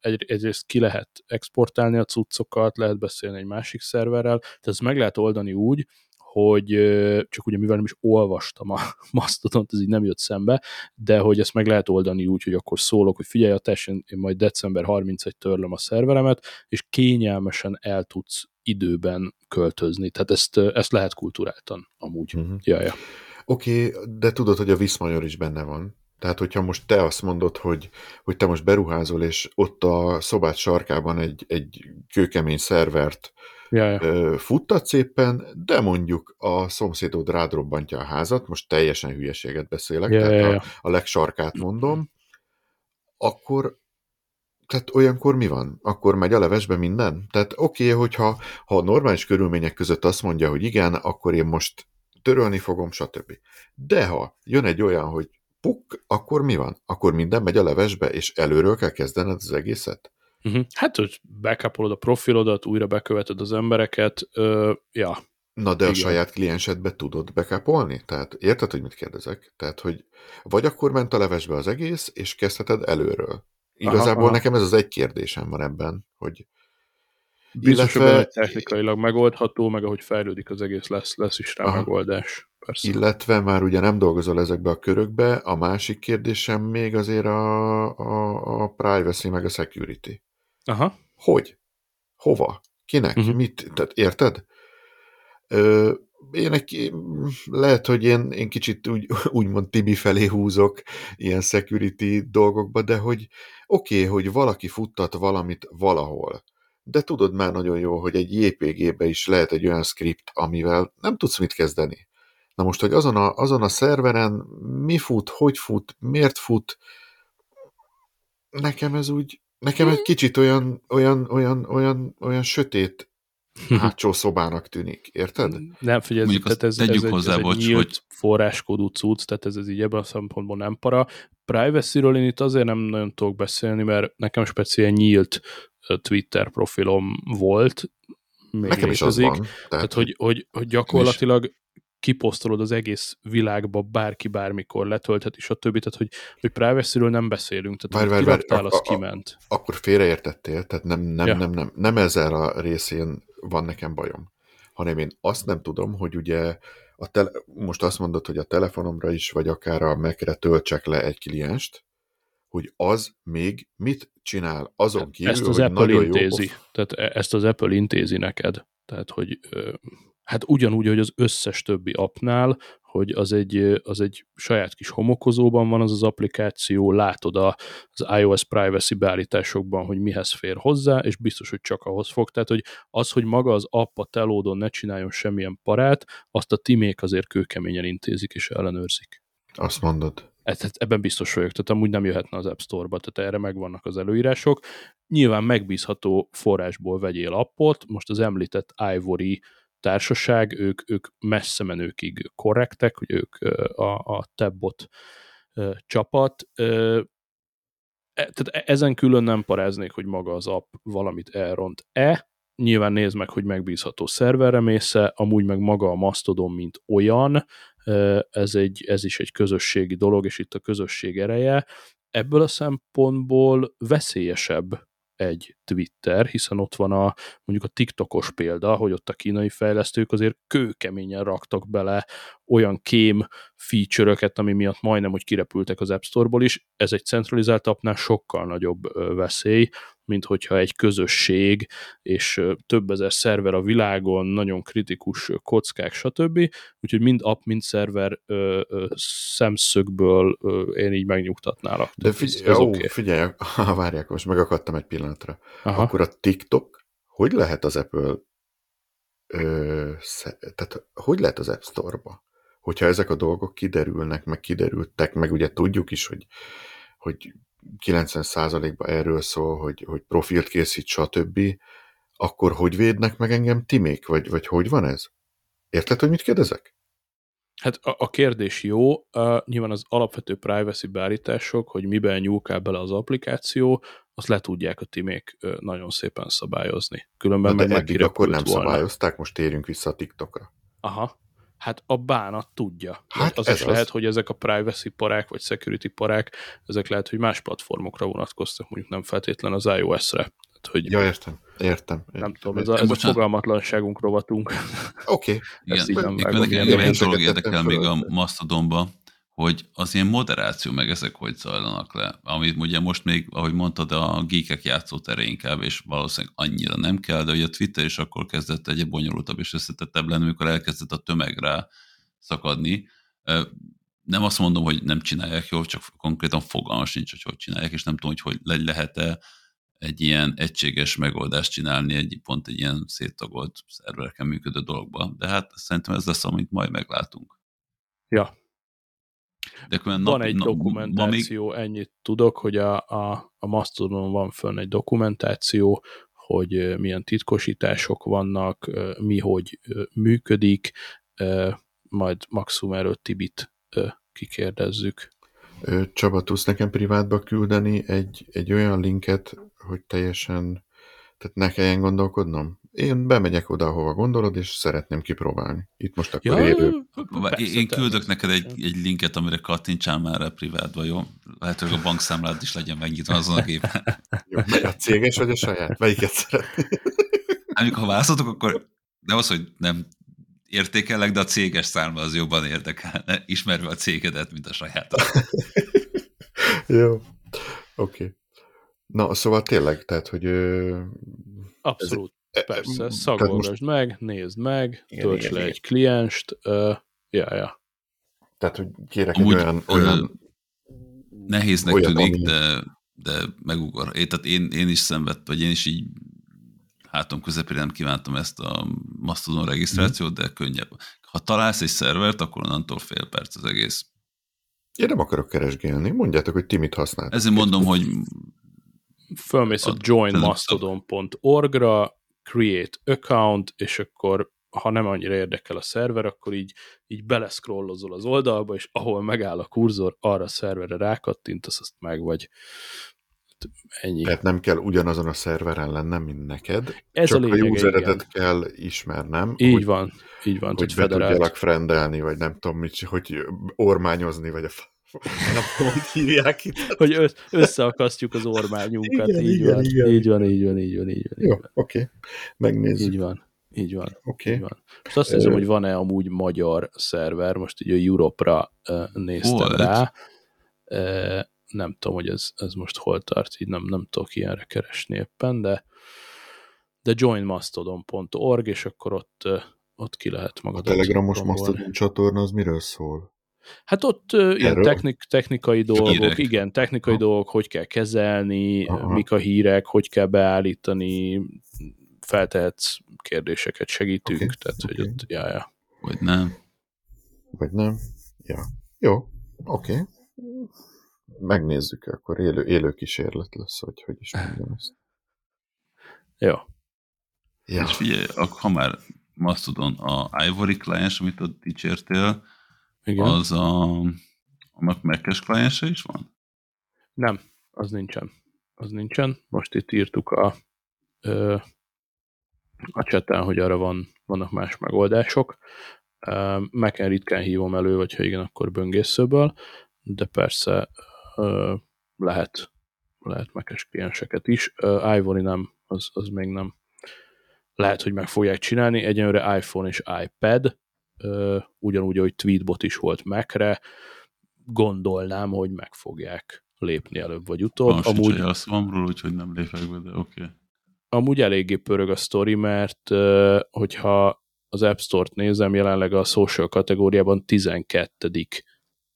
egy, egyrészt ki lehet exportálni a cuccokat, lehet beszélni egy másik szerverrel, tehát ezt meg lehet oldani úgy, hogy csak ugye mivel nem is olvastam a Mastodont, ez így nem jött szembe, de hogy ezt meg lehet oldani úgy, hogy akkor szólok, hogy figyelj a tessen, én majd december 31 törlöm a szerveremet, és kényelmesen el tudsz időben költözni. Tehát ezt, ezt lehet kulturáltan amúgy. Uh-huh. Oké, okay, de tudod, hogy a Viszmajor is benne van. Tehát, hogyha most te azt mondod, hogy, hogy te most beruházol, és ott a szobát sarkában egy, egy kőkemény szervert Ja, ja. futtatsz éppen, de mondjuk a szomszédod rád robbantja a házat, most teljesen hülyeséget beszélek, Ja, tehát ja, a, ja. a legsarkát mondom, akkor tehát olyankor mi van? Akkor megy a levesbe minden? Tehát oké, okay, hogyha ha normális körülmények között azt mondja, hogy igen, akkor én most törölni fogom, stb. De ha jön egy olyan, hogy puk, akkor mi van? Akkor minden megy a levesbe, és előről kell kezdened az egészet? Uh-huh. Hát, hogy backupolod a profilodat, újra beköveted az embereket, ö, ja. Na, de a Igen. saját kliensedbe tudod backupolni? Tehát érted, hogy mit kérdezek? Tehát, hogy vagy akkor ment a levesbe az egész, és kezdheted előről. Igazából Aha, aha. nekem ez az egy kérdésem van ebben, hogy Biztos, Illetve- technikailag megoldható, meg ahogy fejlődik az egész, lesz, lesz is rá Aha. megoldás. Persze. Illetve már ugye nem dolgozol ezekbe a körökbe, a másik kérdésem még azért a, a, a privacy meg a security. Aha. Hogy? Hova? Kinek? Uh-huh. Mit? Tehát érted? Ö, én egy, lehet, hogy én, én kicsit úgy, úgymond Tibi felé húzok ilyen security dolgokba, de hogy oké, okay, hogy valaki futtat valamit valahol, de tudod már nagyon jó, hogy egy JPG-be is lehet egy olyan script, amivel nem tudsz mit kezdeni. Na most, hogy azon a, azon a szerveren mi fut, hogy fut, miért fut, nekem ez úgy, nekem egy kicsit olyan, olyan, olyan, olyan, olyan sötét hátsó szobának tűnik, érted? Nem, figyelj, Mondjuk tehát ez, tegyük ez, egy, hozzá, ez egy bocs, nyílt hogy- forráskódú cucc, tehát ez, ez így ebben a szempontból nem para. Privacy-ről én itt azért nem nagyon tudok beszélni, mert nekem speciál nyílt Twitter profilom volt, még Nekem is az van. Tehát, Tehát, hogy, hogy, hogy gyakorlatilag kiposztolod az egész világba, bárki bármikor letöltheti, stb. Tehát, hogy, hogy privacy-ről nem beszélünk. Tehát, várj, várj, kiraktál, az a- a- kiment. akkor félreértettél, tehát nem, nem, Ja. ja. nem, nem, nem ezzel a részén van nekem bajom, hanem én azt nem tudom, hogy ugye a tele, most azt mondod, hogy a telefonomra is, vagy akár a Mac-re töltsek le egy klienst, hogy az még mit csinál azon kívül, ezt az hogy Apple nagyon intézi. jó pof- Tehát e- ezt az Apple intézi neked. Tehát, hogy hát ugyanúgy, hogy az összes többi appnál, hogy az egy, az egy saját kis homokozóban van az az applikáció, látod a, az iOS privacy beállításokban, hogy mihez fér hozzá, és biztos, hogy csak ahhoz fog. Tehát, hogy az, hogy maga az app a telódon ne csináljon semmilyen parát, azt a timék azért kőkeményen intézik és ellenőrzik. Azt mondod. Ez- Ebben biztos vagyok, tehát amúgy nem jöhetne az App Store-ba, tehát erre megvannak az előírások. Nyilván megbízható forrásból vegyél appot, most az említett Ivory társaság, ők, ők messze menőkig korrektek, hogy ők a, a Tabbot ö, csapat. E- tehát e- ezen külön nem paráznék, hogy maga az app valamit elront-e, nyilván nézd meg, hogy megbízható szerverre mész amúgy meg maga a Mastodon, mint olyan, ez, egy, ez is egy közösségi dolog, és itt a közösség ereje. Ebből a szempontból veszélyesebb egy Twitter, hiszen ott van a mondjuk a TikTokos példa, hogy ott a kínai fejlesztők azért kőkeményen raktak bele olyan kém feature-öket, ami miatt majdnem, hogy kirepültek az App Store-ból is. Ez egy centralizált appnál sokkal nagyobb veszély, mint hogyha egy közösség és több ezer szerver a világon, nagyon kritikus kockák, stb. Úgyhogy mind app, mind szerver ö, ö, szemszögből ö, én így megnyugtatnálak. De Tehát ez- ó, oké. figyelj, ha várják, most megakadtam egy pillanatra. Aha. Akkor a TikTok, hogy lehet az Apple, ö, sze, tehát hogy lehet az App Store-ba? Hogyha ezek a dolgok kiderülnek, meg kiderültek, meg ugye tudjuk is, hogy, hogy 90%-ban erről szól, hogy, hogy profilt készít, stb., akkor hogy védnek meg engem timék, vagy, vagy hogy van ez? Érted, hogy mit kérdezek? Hát a, a kérdés jó, uh, nyilván az alapvető privacy beállítások, hogy miben nyúlkál bele az applikáció, azt le tudják a timék uh, nagyon szépen szabályozni. Különben Na, meg de eddig akkor nem volna. szabályozták, most térjünk vissza a TikTokra. Aha. Hát a bánat tudja. Hát Hát az ez is az. lehet, hogy ezek a privacy parák, vagy security parák, ezek lehet, hogy más platformokra vonatkoztak, mondjuk nem feltétlen az iOS-re. Tehát, hogy Ja, értem, értem. nem értem. tudom, ez a, ez a Bocsánat. fogalmatlanságunk rovatunk. Oké, Igen, Ezt így nem vágom. nekem egy dolog érdekel még a Mastodonba, hogy az ilyen moderáció meg ezek hogy zajlanak le. Amit ugye most még, ahogy mondtad, a geekek játszótere inkább, és valószínűleg annyira nem kell, de ugye a Twitter is akkor kezdett egy bonyolultabb és összetettebb lenni, amikor elkezdett a tömeg rá szakadni. Nem azt mondom, hogy nem csinálják jól, csak konkrétan fogalmas nincs, hogy hogy csinálják, és nem tudom, hogy hogy lehet-e egy ilyen egységes megoldást csinálni egy pont egy ilyen széttagolt szervereken működő dologba. De hát szerintem ez lesz, amit majd meglátunk. Ja. De van nap, egy nap, dokumentáció, még... ennyit tudok, hogy a, a, a Mastodon van fönn egy dokumentáció, hogy milyen titkosítások vannak, mi hogy működik, majd maximum erről Tibit kikérdezzük. Csaba, tudsz nekem privátba küldeni egy, egy olyan linket, hogy teljesen, tehát ne kelljen gondolkodnom? Én bemegyek oda, ahova gondolod, és szeretném kipróbálni. Itt most akkor ja, élő. Persze, én küldök neked egy, egy linket, amire kattintsál már a privátba, jó? Lehet, hogy a bankszámlád is legyen megnyitva azon a gépen. Jó, a céges vagy a saját? Melyiket szeretnél? Amikor ha választotok, akkor nem az, hogy nem értékelek, de a céges számla az jobban érdekelne, ismerve a cégedet, mint a sajátot. Jó, oké. Okay. Na, szóval tényleg, tehát, hogy... Abszolút, ez, persze, szagolgasd most... meg, nézd meg, igen, tölts igen, le igen. egy klienst, uh, ja, ja. Tehát, hogy kérek Amúgy, egy olyan... olyan nehéznek olyan, tűnik, ami... de, de megugor. É, tehát én, én is szenvedtem, vagy én is így hátom közepére nem kívántam ezt a Mastodon regisztrációt, mm. de könnyebb. Ha találsz egy szervert, akkor onnantól fél perc az egész. Én nem akarok keresgélni. Mondjátok, hogy ti mit használtok. Ezért mondom, hogy fölmész a joinmastodon.org-ra, create account, és akkor ha nem annyira érdekel a szerver, akkor így, így beleszkrollozol az oldalba, és ahol megáll a kurzor, arra a szerverre rákattintasz, azt meg vagy. Ennyi. Tehát nem kell ugyanazon a szerveren lennem, mint neked. Ez csak a, lényeg, a useredet igen. kell ismernem. Így hogy, van, így van. Hogy be federált. tudjalak frendelni, vagy nem tudom, mit, hogy ormányozni, vagy a hogy hívják itt. Hogy összeakasztjuk az ormányunkat, igen, így, igen, van. Igen. így van, így van, így van, így van. Jó, oké, okay. megnézzük. Így van. Így van. Okay. Így van. Most azt nézem, hogy van-e amúgy magyar szerver, most így a Europe-ra uh, néztem Volt. rá. Uh, nem tudom, hogy ez, ez most hol tart, így nem, nem tudok ilyenre keresni éppen, de de joinmastodon.org, és akkor ott, ott ki lehet magad. A telegramos Mastodon csatorna az miről szól? Hát ott uh, ilyen technik, technikai dolgok, hírek. igen, technikai ha. dolgok, hogy kell kezelni, Aha. mik a hírek, hogy kell beállítani, feltehetsz kérdéseket, segítünk, okay. tehát okay. hogy ott, ja, ja. Vagy nem. Vagy nem. Ja. Jó, oké. Okay. Megnézzük, akkor élő, élő kísérlet lesz, hogy hogy is mondjam ezt. Jó. Ja. És figyelj, ha már Mastodon a Ivory client, amit ott dicsértél, igen. az a, annak Mac-es kliense is van? Nem, az nincsen. Az nincsen. Most itt írtuk a, ö, a cseten, hogy arra van, vannak más megoldások. Mac-en ritkán hívom elő, vagy ha igen, akkor böngészőből, de persze ö, lehet, lehet Mac-es klienseket is. Ö, Ivory nem, az, az még nem. Lehet, hogy meg fogják csinálni. Egyenlőre iPhone és iPad, ugyanúgy, hogy Tweetbot is volt Mac-re, gondolnám, hogy meg fogják lépni előbb vagy utóbb. Most amúgy, van róla, úgyhogy nem lépek be, de oké. Okay. Amúgy eléggé pörög a sztori, mert hogyha az App Store-t nézem, jelenleg a social kategóriában 12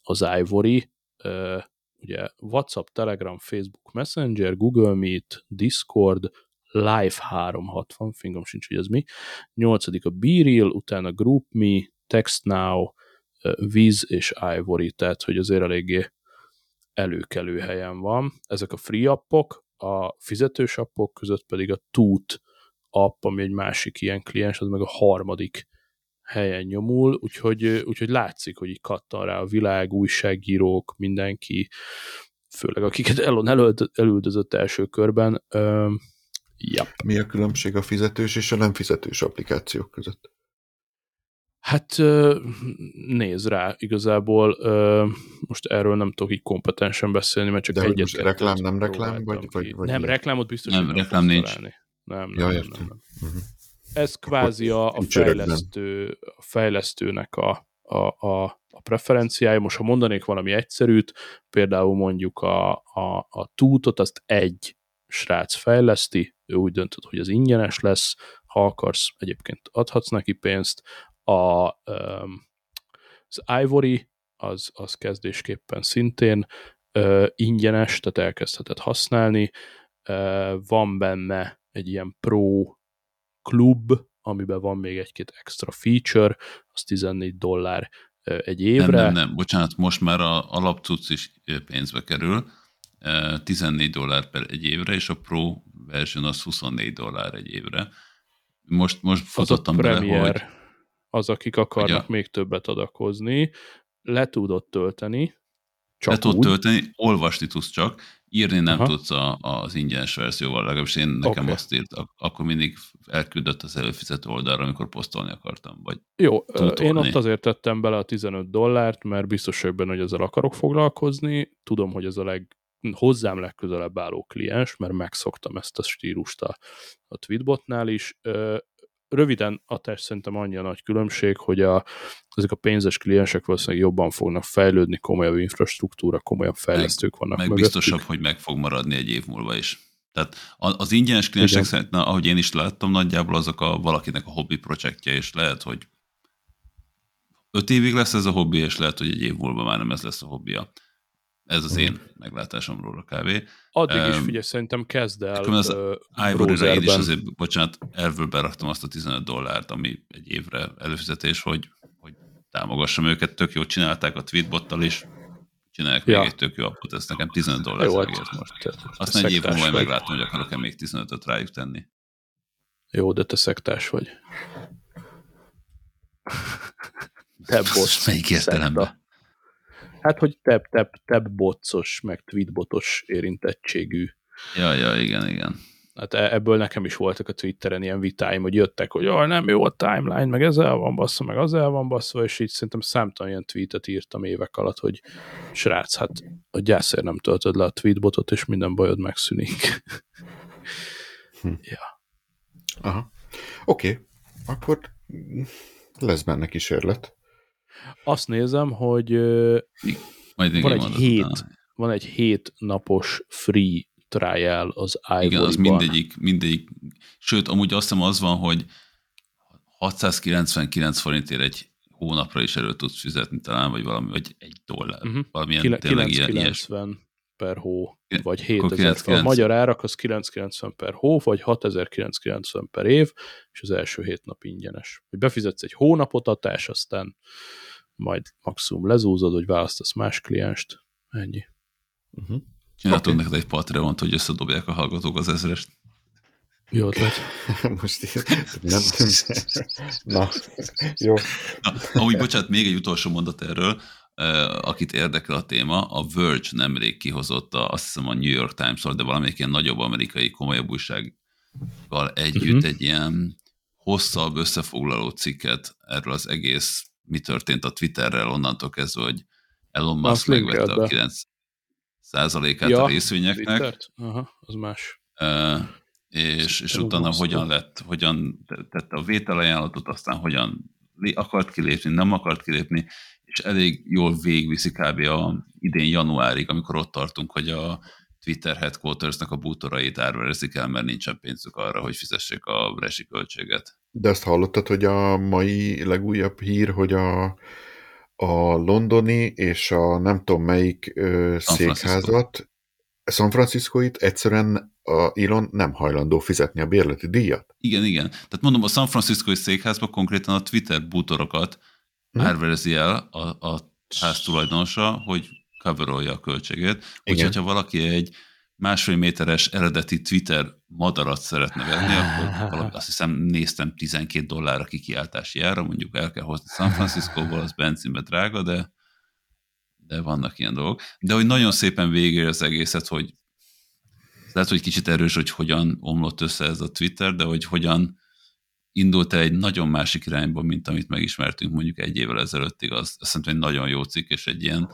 az Ivory, ugye WhatsApp, Telegram, Facebook Messenger, Google Meet, Discord, Live 360, fingom sincs, hogy ez mi. Nyolcadik a BeReal, utána GroupMe, TextNow, Viz és Ivory, tehát hogy azért eléggé előkelő helyen van. Ezek a free appok, a fizetős appok között pedig a Toot app, ami egy másik ilyen kliens, az meg a harmadik helyen nyomul, úgyhogy, úgyhogy látszik, hogy így kattan rá a világ, újságírók, mindenki, főleg akiket Elon elüldözött első körben, Yep. Mi a különbség a fizetős és a nem fizetős applikációk között? Hát nézd rá, igazából most erről nem tudok így kompetensen beszélni, mert csak De egyet reklám, nem reklám? Vagy, vagy, vagy nem, reklámot biztos, nem, reklám nincs. Nem, nem, ja, nem, nem, nem. Uh-huh. Ez kvázi a, a, fejlesztő, a fejlesztőnek a, a, a, a preferenciája. Most ha mondanék valami egyszerűt, például mondjuk a, a, a tútot, azt egy srác fejleszti, ő úgy döntött, hogy az ingyenes lesz, ha akarsz, egyébként adhatsz neki pénzt. A, az Ivory az, az kezdésképpen szintén ingyenes, tehát elkezdheted használni. Van benne egy ilyen pro klub, amiben van még egy-két extra feature, az 14 dollár egy évre. Nem, nem, nem, bocsánat, most már a alapcucc is pénzbe kerül, 14 dollár per egy évre, és a Pro version az 24 dollár egy évre. Most, most futottam bele, hogy... Az, akik akarnak a... még többet adakozni, le tudod tölteni, csak le tudod tölteni, olvasni tudsz csak, írni nem Aha. tudsz a, az ingyenes verzióval, legalábbis én nekem okay. azt írt, akkor mindig elküldött az előfizető oldalra, amikor posztolni akartam, vagy Jó, tudolni. én ott azért tettem bele a 15 dollárt, mert biztos ebben, hogy ezzel akarok foglalkozni, tudom, hogy ez a leg hozzám legközelebb álló kliens, mert megszoktam ezt a stílust a, a Tweetbotnál is. Röviden a test szerintem annyi a nagy különbség, hogy a, ezek a pénzes kliensek valószínűleg jobban fognak fejlődni, komolyabb infrastruktúra, komolyabb fejlesztők vannak meg mögöttük. biztosabb, hogy meg fog maradni egy év múlva is. Tehát az ingyenes kliensek szerint, na, ahogy én is láttam, nagyjából azok a valakinek a hobbi projektje, és lehet, hogy öt évig lesz ez a hobbi, és lehet, hogy egy év múlva már nem ez lesz a hobbija. Ez az én meglátásomról a kávé. Addig um, is figyelj, szerintem kezd el az uh, ivory én is azért, bocsánat, elvől beraktam azt a 15 dollárt, ami egy évre előfizetés, hogy, hogy támogassam őket, tök jó csinálták a tweetbottal is, csinálják ja. még egy tök jó appot, ez nekem 15 dollár jó, hát, most. Te, Aztán egy év múlva meglátom, hogy akarok-e még 15-öt rájuk tenni. Jó, de te szektás vagy. Te bot. Melyik értelemben? Hát, hogy teb, teb, teb botsos, meg tweetbotos érintettségű. Ja, ja, igen, igen. Hát e, ebből nekem is voltak a Twitteren ilyen vitáim, hogy jöttek, hogy oh, nem jó a timeline, meg ez el van basszva, meg az el van basszva, és így szerintem számtalan ilyen tweetet írtam évek alatt, hogy srác, hát a gyászért nem töltöd le a tweetbotot, és minden bajod megszűnik. Hm. ja. Aha. Oké, okay. akkor lesz benne kísérlet. Azt nézem, hogy Majd van, egy hét, van egy hét napos free trial az ivory Igen, az mindegyik, mindegyik, sőt, amúgy azt hiszem az van, hogy 699 forintért egy hónapra is erről tudsz fizetni talán, vagy valami, vagy egy dollár. Uh-huh. Valamilyen Kile- tényleg 990 ilyen, per hó, vagy 7000. A magyar árak az 990 per hó, vagy 6990 per év, és az első hét nap ingyenes. Hogy befizetsz egy hónapot adás, aztán majd maximum lezúzod, hogy választasz más klienst, ennyi. Uh-huh. Csináltunk okay. neked egy Patreon-t, hogy összedobják a hallgatók az ezrest. Jó ötlet. Most nem, nem. Na, jó. Na, amúgy bocsánat, még egy utolsó mondat erről, akit érdekel a téma, a Verge nemrég kihozott, a, azt hiszem a New York Times-ról, de valamelyik ilyen nagyobb amerikai komolyabb újsággal együtt uh-huh. egy ilyen hosszabb összefoglaló cikket erről az egész mi történt a Twitterrel onnantól kezdve, hogy Elon Musk megvette a 9 százalékát ja, a részvényeknek. Aha, az más. Uh, és, és utána hogyan lett, hogyan tette a vételajánlatot, aztán hogyan akart kilépni, nem akart kilépni, és elég jól végviszi kb. a idén januárig, amikor ott tartunk, hogy a Twitter headquartersnak a bútorait árverezik el, mert nincsen pénzük arra, hogy fizessék a resi költséget. De azt hallottad, hogy a mai legújabb hír, hogy a, a londoni és a nem tudom melyik ö, San székházat, San Franciscoit egyszerűen a Elon nem hajlandó fizetni a bérleti díjat. Igen, igen. Tehát mondom, a San Franciscoi székházban konkrétan a Twitter bútorokat hm? árverezi el a, a ház tulajdonosa, hogy coverolja a költségét. Úgyhogy, ha valaki egy másfél méteres eredeti Twitter madarat szeretne venni, akkor valami, azt hiszem néztem 12 dollár a kikiáltási ára, mondjuk el kell hozni San Francisco-ból, az benzinbe drága, de, de vannak ilyen dolgok. De hogy nagyon szépen végér az egészet, hogy lehet, hogy kicsit erős, hogy hogyan omlott össze ez a Twitter, de hogy hogyan indult el egy nagyon másik irányba, mint amit megismertünk mondjuk egy évvel ezelőttig, az, azt egy nagyon jó cikk, és egy ilyen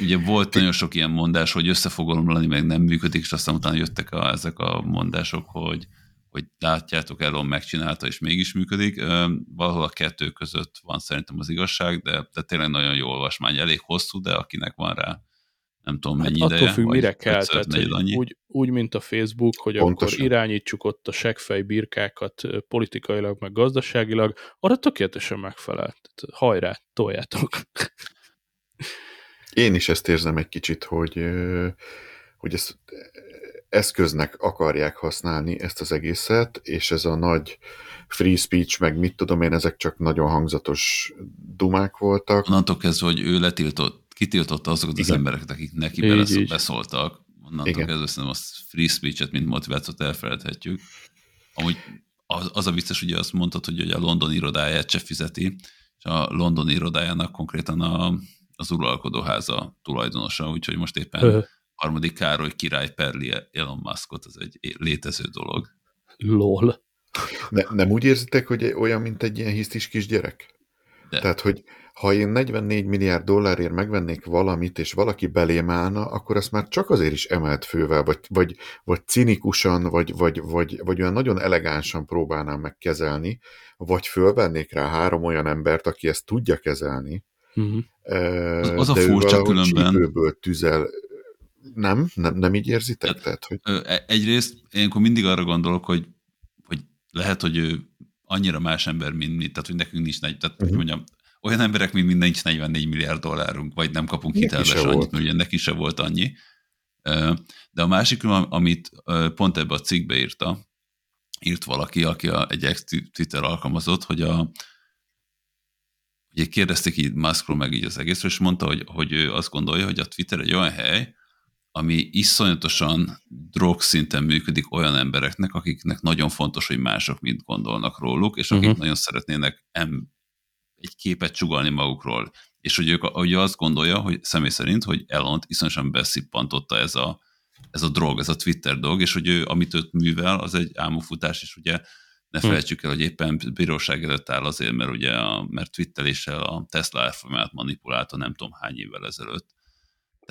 Ugye volt nagyon sok ilyen mondás, hogy össze omlani, meg nem működik, és aztán utána jöttek a, ezek a mondások, hogy, hogy látjátok, Elon megcsinálta, és mégis működik. Valahol a kettő között van szerintem az igazság, de, de tényleg nagyon jó olvasmány, elég hosszú, de akinek van rá nem tudom Hát mennyi attól ideje. függ, vagy mire kell, tehát annyi. úgy, úgy, mint a Facebook, hogy Pontosan. akkor irányítsuk ott a seggfej birkákat politikailag, meg gazdaságilag, arra tökéletesen megfelel. Tehát hajrá, toljátok. Én is ezt érzem egy kicsit, hogy, hogy ezt eszköznek akarják használni ezt az egészet, és ez a nagy free speech, meg mit tudom én, ezek csak nagyon hangzatos dumák voltak. Onnantól kezdve, hogy ő letiltott, kitiltotta azokat az Igen. embereket, akik neki Így, belesz, így. beszóltak, onnantól Igen. kezdve szerintem a free speech-et, mint motivációt elfelejthetjük. Amúgy az, az a vicces, ugye azt mondtad, hogy ugye a London irodáját se fizeti, és a London irodájának konkrétan a, az uralkodóháza tulajdonosa, úgyhogy most éppen Ö, harmadik Károly király perli Elon Muskot, ez egy létező dolog. Lol. Ne, nem úgy érzitek, hogy olyan, mint egy ilyen hisztis kisgyerek? De. Tehát, hogy ha én 44 milliárd dollárért megvennék valamit, és valaki belém állna, akkor azt már csak azért is emelt fővel, vagy, vagy, vagy cinikusan, vagy, vagy, vagy, vagy olyan nagyon elegánsan próbálnám megkezelni, vagy fölvennék rá három olyan embert, aki ezt tudja kezelni, Uh-huh. Az- az a furcsa különben. csípőből tüzel. Nem? Nem, nem így érzitek? Tehát- Tehát, hogy e- Egyrészt én akkor mindig arra gondolok, hogy, hogy lehet, hogy ő annyira más ember, mint mi, tehát hogy nekünk nincs, negy, tehát, uh-huh. Mondjam, olyan emberek, mint mi, nincs 44 milliárd dollárunk, vagy nem kapunk hitelbe se annyit, mert ugye neki se volt annyi. De a másik, amit pont ebbe a cikkbe írta, írt valaki, aki a, egy ex-Twitter alkalmazott, hogy a ugye kérdezték így Muskról meg így az egészről, és mondta, hogy, hogy ő azt gondolja, hogy a Twitter egy olyan hely, ami iszonyatosan drogszinten működik olyan embereknek, akiknek nagyon fontos, hogy mások mit gondolnak róluk, és akik uh-huh. nagyon szeretnének em, egy képet csugalni magukról. És hogy, ők, hogy azt gondolja, hogy személy szerint, hogy Elont iszonyatosan beszippantotta ez a, ez a drog, ez a Twitter dolog, és hogy ő, amit őt művel, az egy álmofutás, és ugye ne Hm. felejtsük el, hogy éppen bíróság előtt áll azért, mert ugye a, mert twitteléssel a Tesla árfolyamát manipulálta nem tudom hány évvel ezelőtt.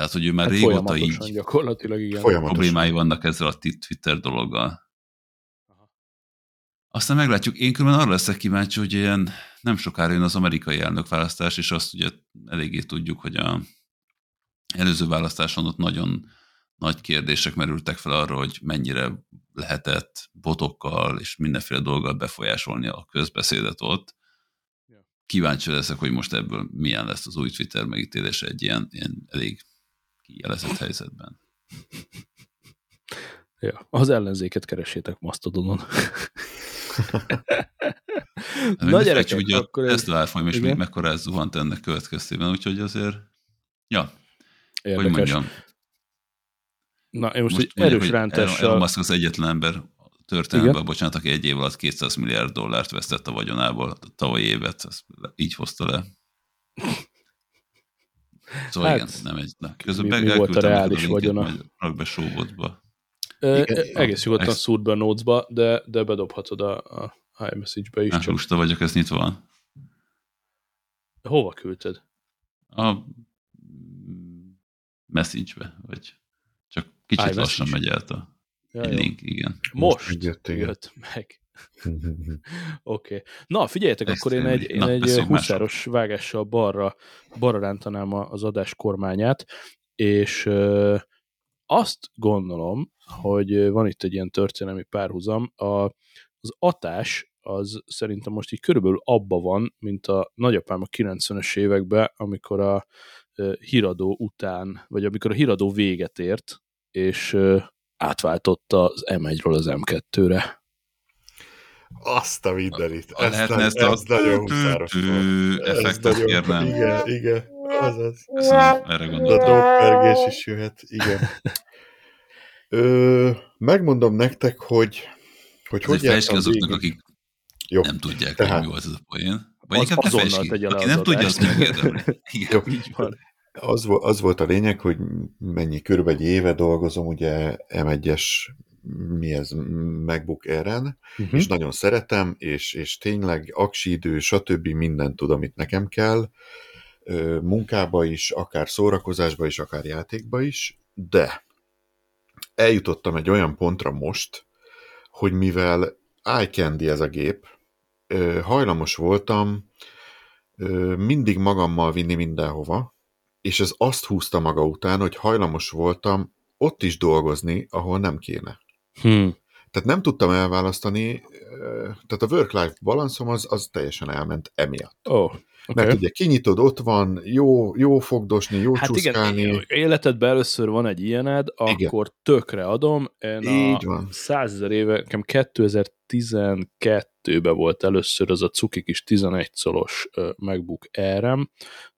Tehát, hogy ő már Hát régóta így gyakorlatilag, igen. Problémái vannak ezzel a Twitter dologgal. Aha. Aztán meglátjuk. Én különben arra leszek kíváncsi, hogy ilyen nem sokára jön az amerikai elnökválasztás, és azt ugye eléggé tudjuk, hogy a előző választáson ott nagyon nagy kérdések merültek fel arra, hogy mennyire lehetett botokkal és mindenféle dolggal befolyásolni a közbeszédet ott. Kíváncsi leszek, hogy most ebből milyen lesz az új Twitter megítélése egy ilyen, ilyen elég kijelezett helyzetben. Ja. Az ellenzéket keresétek Mastodonon. Na, gyerekek, ugye akkor a ez Tesla árfolyam igen. még mekkora zuhant ennek következtében, úgyhogy azért, ja, hogy érdekes. mondjam, Na, én most, most egy erős hogy Elon rántással... Musk az egyetlen ember a történelemben, bocsánat, aki egy év alatt 200 milliárd dollárt vesztett a vagyonából, a tavalyi évet, ezt így hozta le. Szóval Hát, igen, nem egy... Na, közben mi- mi volt a reális vagyona? Rak be Igen, ö, egész nyugodtan szúrt be a notes-ba, de, de bedobhatod a, a iMessage-be is. Hát, Csak lusta vagyok, ez nyitva van. hova küldted? A message-be, vagy csak kicsit iMessage. lassan megy át a Ja, link, igen. Most megjött, igen. jött meg. Oké. Okay. Na, figyeljetek, akkor én egy, én Na, egy huszáros vágással balra, balra rántanám az adás kormányát, és ö, azt gondolom, hogy van itt egy ilyen történelmi párhuzam. A, az atás az szerintem most így körülbelül abba van, mint a nagyapám a 90-es években, amikor a ö, híradó után, vagy amikor a híradó véget ért, és ö, átváltotta az M1-ről az M2-re. Azt a mindenit. Ha Ez, lehetne nagy, ezt a nagyon huszáros effektet kérnem. Igen, igen. Azaz. Köszönöm, erre A gondoltam. dogpergés is jöhet, igen. Ö, megmondom nektek, hogy hogy, hogy fejtsd ki jártam azoknak, akik Jó, nem tudják, Tehát- hogy mi volt ez a poén. Vagy Az inkább ne ki. Aki az nem tudja, az adást. megérdemli. Igen. Így van. Az, az volt a lényeg, hogy mennyi, körülbelül egy éve dolgozom, ugye M1-es, mi ez, MacBook Air-en, Uh-huh. és nagyon szeretem, és, és tényleg aksi idő, stb. mindent tud, amit nekem kell, munkába is, akár szórakozásba is, akár játékba is, de eljutottam egy olyan pontra most, hogy mivel eye candy ez a gép, hajlamos voltam mindig magammal vinni mindenhova, és ez azt húzta maga után, hogy hajlamos voltam ott is dolgozni, ahol nem kéne. Hm. Tehát nem tudtam elválasztani, tehát a work-life balanszom az, az teljesen elment emiatt. Oh, Okay. Mert ugye kinyitod, ott van, jó, jó fogdosni, jó hát csúszkálni. Igen, életedben először van egy ilyened, akkor igen. tökre adom. Én Így a van. Százezer éve, nekem 2012-ben volt először az a cuki kis 11 szolos MacBook Air-em.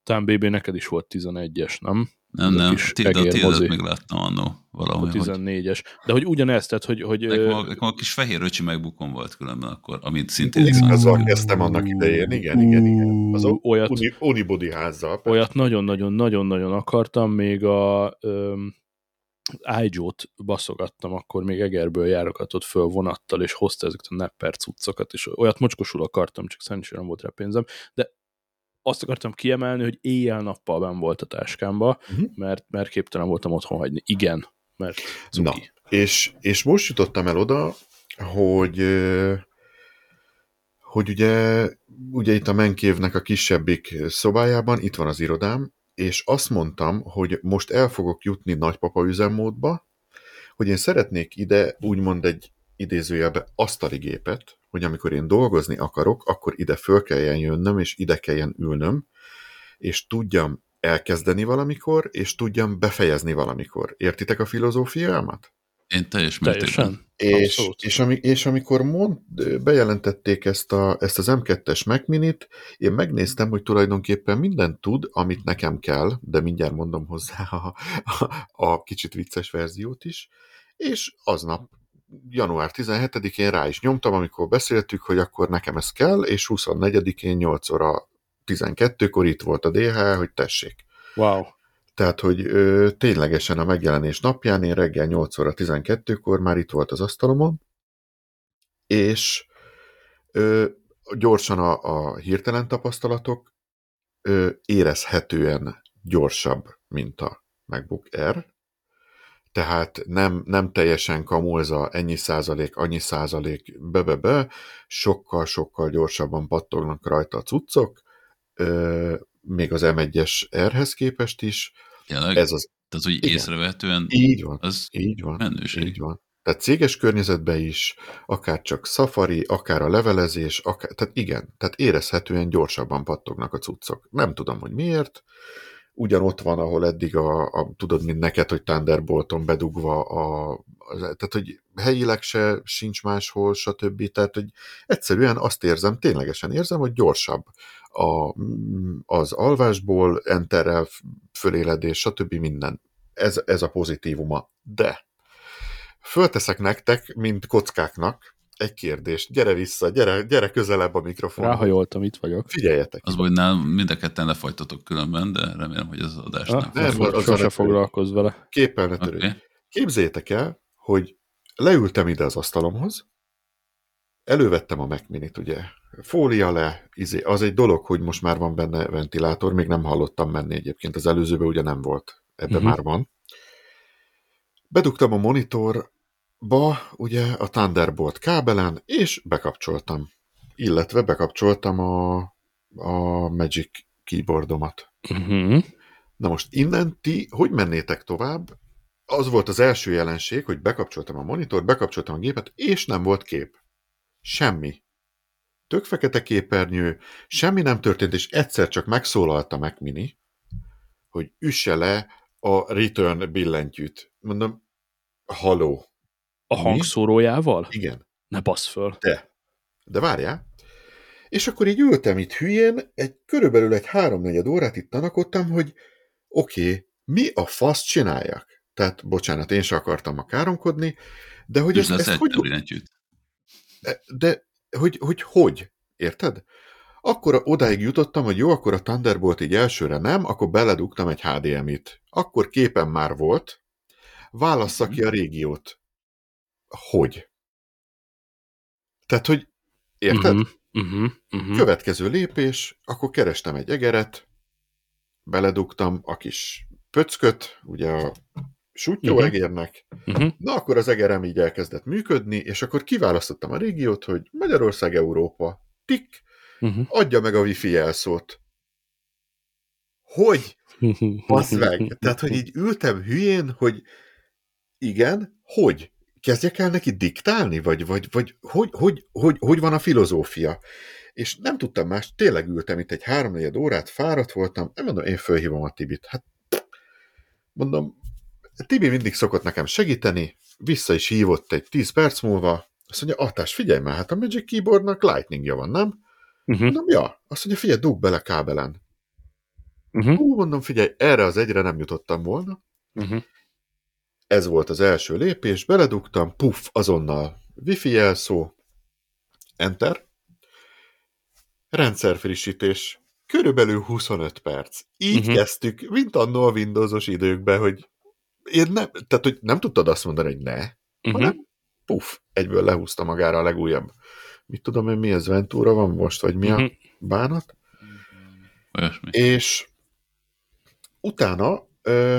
Talán BB neked is volt 11-es, nem? Nem, nem, kis tiéd, a egér tiédet mozi. még láttam annó valahol. A 14-es. De hogy ugyanezt, tehát hogy... hogy Nekem a, kis fehér öcsi megbukom volt különben akkor, amit szintén Xbox. azzal kezdtem annak idején, igen, igen, igen. Az olyat, uni, unibody házzal. olyat nagyon-nagyon-nagyon-nagyon akartam, még a öm, iJoe-t baszogattam, akkor még Egerből járogatott föl vonattal, és hozta ezeket a nepper cuccokat, és olyat mocskosul akartam, csak szerencsére nem volt rá pénzem, de azt akartam kiemelni, hogy éjjel-nappal ben volt a táskámba, Mhm. mert, mert képtelen voltam otthon hagyni. Igen, mert Na, és, és most jutottam el oda, hogy hogy ugye, ugye itt a menkévnek a kisebbik szobájában, itt van az irodám, és azt mondtam, hogy most el fogok jutni nagypapa üzemmódba, hogy én szeretnék ide úgymond egy idézőjelbe asztali gépet, hogy amikor én dolgozni akarok, akkor ide föl kelljen jönnöm, és ide kelljen ülnöm, és tudjam elkezdeni valamikor, és tudjam befejezni valamikor. Értitek a filozófiámat? Én teljes mértékben. Teljesen. És, Abszolút. és, ami, és amikor mond, bejelentették ezt, a, ezt az M2-es Mac Minit, én megnéztem, hogy tulajdonképpen mindent tud, amit nekem kell, de mindjárt mondom hozzá a, a, a kicsit vicces verziót is, és aznap, január 17-én rá is nyomtam, amikor beszéltük, hogy akkor nekem ez kell, és 24-én 8 óra 12-kor itt volt a DHL, hogy tessék. Wow. Tehát, hogy ö, ténylegesen a megjelenés napján, én reggel 8 óra 12-kor már itt volt az asztalomon, és ö, gyorsan a, a hirtelen tapasztalatok ö, érezhetően gyorsabb, mint a MacBook Air, tehát nem, nem teljesen kamulza ennyi százalék, annyi százalék, be-be-be, sokkal-sokkal gyorsabban pattognak rajta a cuccok, ö, még az M1-es R-hez képest is. Tényleg? Ez az, Tehát, hogy igen. észrevehetően így van, az így van. menőség. Így van. Tehát céges környezetben is, akár csak Safari, akár a levelezés, akár, tehát igen, tehát érezhetően gyorsabban pattognak a cuccok. Nem tudom, hogy miért. Ugyanott van, ahol eddig a, a tudod, mint neked, hogy Thunderbolton bedugva a, az, tehát, hogy helyileg se sincs máshol, stb. Tehát, hogy egyszerűen azt érzem, ténylegesen érzem, hogy gyorsabb a, az alvásból, enterrel, föléledés, stb. minden. Ez, ez a pozitívuma. De fölteszek nektek, mint kockáknak, egy kérdést. Gyere vissza, gyere, gyere közelebb a mikrofon. Ráhajoltam, itt vagyok. Figyeljetek. Az, hogy nálam mind a ketten lefagytatok különben, de remélem, hogy az adás Ah, nem. nem, nem, az sose repülő. foglalkozz vele. Képpel ne törődj. Oké. Képzeljétek el, hogy leültem ide az asztalomhoz, elővettem a Mac Minit, ugye, fólia le, izé, az egy dolog, hogy most már van benne ventilátor, még nem hallottam menni egyébként, az előzőben ugye nem volt, ebben Mhm. már van. Bedugtam a monitorba, ugye, a Thunderbolt kábelen, és bekapcsoltam. Illetve bekapcsoltam a, a Magic keyboardomat. Uh-huh. Na most innen ti hogy mennétek tovább? Az volt az első jelenség, hogy bekapcsoltam a monitort, bekapcsoltam a gépet, és nem volt kép. Semmi. Tök fekete képernyő, semmi nem történt, és egyszer csak megszólalt a Mac Mini, hogy üsse le a return billentyűt. Mondom, haló. A hangszórójával? Igen. Ne bassz föl. De. De várjál. És akkor így ültem itt hülyén, egy körülbelül egy háromnegyed órát itt tanakodtam, hogy oké, okay, mi a fasz csináljak? Tehát, bocsánat, én se akartam a káromkodni, de hogy ezt egy hogy, billentyűt. de hogy, hogy hogy? Érted? Akkor odáig jutottam, hogy jó, akkor a Thunderbolt így elsőre nem, akkor beledugtam egy HDMI-t. Akkor képen már volt, válassza ki a régiót. Hogy? Tehát, hogy érted? Uh-huh. Uh-huh. Uh-huh. Következő lépés, akkor kerestem egy egeret, beledugtam a kis pöcköt, ugye a sutyó Mhm. egérnek, Uh-huh. na akkor az egerem így elkezdett működni, és akkor kiválasztottam a régiót, hogy Magyarország, Európa, tik, Uh-huh. adja meg a wifi jelszót. Hogy? Basz meg. Tehát, hogy így ültem hülyén, hogy igen, hogy? Kezdjek el neki diktálni? Vagy, vagy, vagy hogy, hogy, hogy, hogy van a filozófia? És nem tudtam más, tényleg ültem itt egy három órát, fáradt voltam, nem mondom, én fölhívom a Tibit. Hát mondom, Tibi mindig szokott nekem segíteni, vissza is hívott egy 10 perc múlva, azt mondja, Atás, figyelj már, hát a Magic Keyboardnak lightningja van, nem? Uh-huh. Mondom, ja. Azt mondja, figyelj, dugd bele kábelen. Uh-huh. Hú, mondom, figyelj, erre az egyre nem jutottam volna. Uh-huh. Ez volt az első lépés, beledugtam, puff, azonnal wifi jelszó, enter, rendszerfrissítés, körülbelül 25 perc. Így uh-huh. kezdtük, mint annó a Windowsos időkben, hogy én nem, tehát, hogy nem tudtad azt mondani, hogy ne, uh-huh. hanem puff, egyből lehúzta magára a legújabb. Mit tudom én, mi ez, Ventura van most, vagy mi uh-huh. a bánat? Olyasmi. És utána,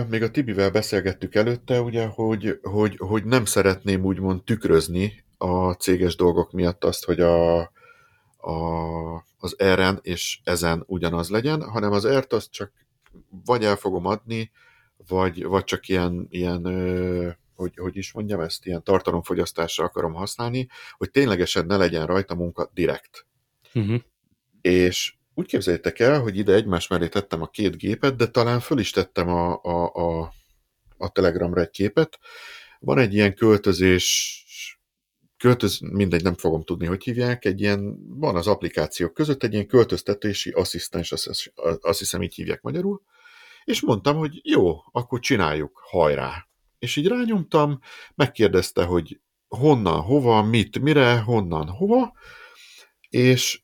még a Tibivel beszélgettük előtte, ugye, hogy, hogy, hogy nem szeretném úgymond tükrözni a céges dolgok miatt azt, hogy a, a, az r és ezen ugyanaz legyen, hanem az r azt csak vagy el fogom adni, vagy, vagy csak ilyen, ilyen hogy, hogy is mondjam ezt, ilyen tartalomfogyasztásra akarom használni, hogy ténylegesen ne legyen rajta munka direkt. Uh-huh. És úgy képzeljétek el, hogy ide egymás mellé tettem a két gépet, de talán föl is tettem a, a, a, a Telegramra egy képet. Van egy ilyen költözés, költöz, mindegy, nem fogom tudni, hogy hívják, egy ilyen, van az applikációk között egy ilyen költöztetési asszisztens, azt, azt hiszem így hívják magyarul, és mondtam, hogy jó, akkor csináljuk, hajrá. És így rányomtam, megkérdezte, hogy honnan, hova, mit, mire, honnan, hova, és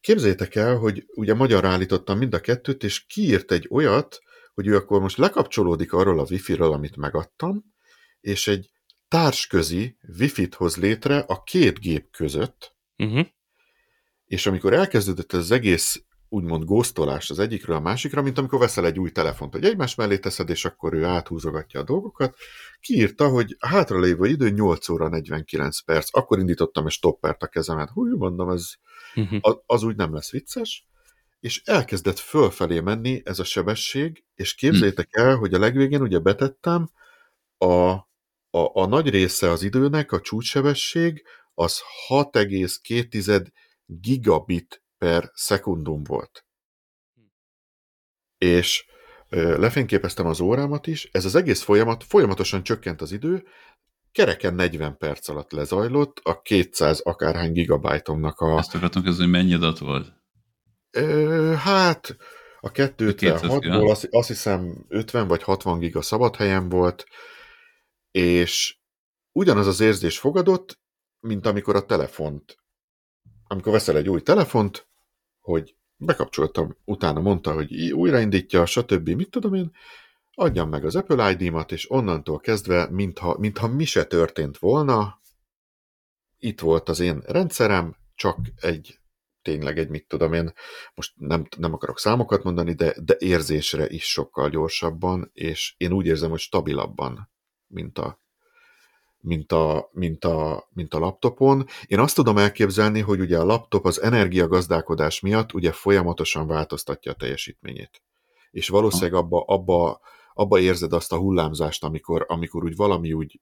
képzeljétek el, hogy ugye magyarra állítottam mind a kettőt, és kiírt egy olyat, hogy ő akkor most lekapcsolódik arról a wifi-ről, amit megadtam, és egy társközi wifi-t hoz létre a két gép között, uh-huh. és amikor elkezdődött az egész úgymond góztolás az egyikről a másikra, mint amikor veszel egy új telefont, hogy egymás mellé teszed, és akkor ő áthúzogatja a dolgokat. Kiírta, hogy hátralévő idő 8 óra 49 perc. Akkor indítottam egy stoppert a kezemet. Hú, mondom, ez, uh-huh. az, úgy nem lesz vicces. És elkezdett fölfelé menni ez a sebesség, és képzeljétek el, hogy a legvégén ugye betettem a, a, a nagy része az időnek, a csúcssebesség, az 6,2 gigabit per szekundum volt. És lefényképeztem az órámat is, ez az egész folyamat, folyamatosan csökkent az idő, kereken 40 perc alatt lezajlott a 200 akárhány gigabájtomnak a... Ezt akartam kezdeni, hogy mennyi adat volt? Ö, hát a 256-ból azt, azt hiszem 50 vagy 60 giga szabad helyen volt, és ugyanaz az érzés fogadott, mint amikor a telefont amikor veszel egy új telefont, hogy bekapcsoltam, utána mondta, hogy újraindítja, stb. Mit tudom én, adjam meg az Apple ID-mat, és onnantól kezdve, mintha, mintha mi se történt volna, itt volt az én rendszerem, csak egy, tényleg egy, mit tudom én, most nem, nem akarok számokat mondani, de, de érzésre is sokkal gyorsabban, és én úgy érzem, hogy stabilabban, mint a mint a, mint, a, mint a laptopon. Én azt tudom elképzelni, hogy ugye a laptop az energiagazdálkodás miatt ugye folyamatosan változtatja a teljesítményét. És valószínűleg abba, abba, abba érzed azt a hullámzást, amikor, amikor úgy valami úgy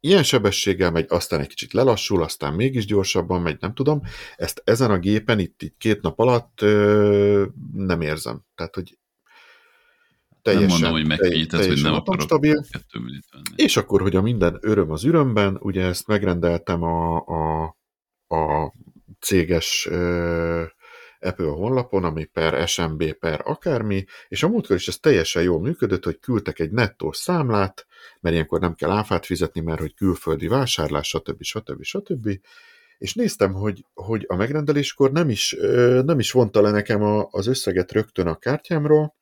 ilyen sebességgel megy, aztán egy kicsit lelassul, aztán mégis gyorsabban megy, nem tudom. Ezt ezen a gépen itt, itt két nap alatt ö, nem érzem. Tehát, hogy teljesen, nem mondom, hogy megkényített, hogy nem akarok stabil. És akkor, hogy a minden öröm az ürömben, ugye ezt megrendeltem a, a, a céges uh, Apple honlapon, ami per SMB per akármi, és a múltkor is ez teljesen jól működött, hogy küldtek egy nettós számlát, mert ilyenkor nem kell áfát fizetni, mert hogy külföldi vásárlás, stb. stb. stb. És néztem, hogy, hogy a megrendeléskor nem is, nem is vonta le nekem a, az összeget rögtön a kártyámról,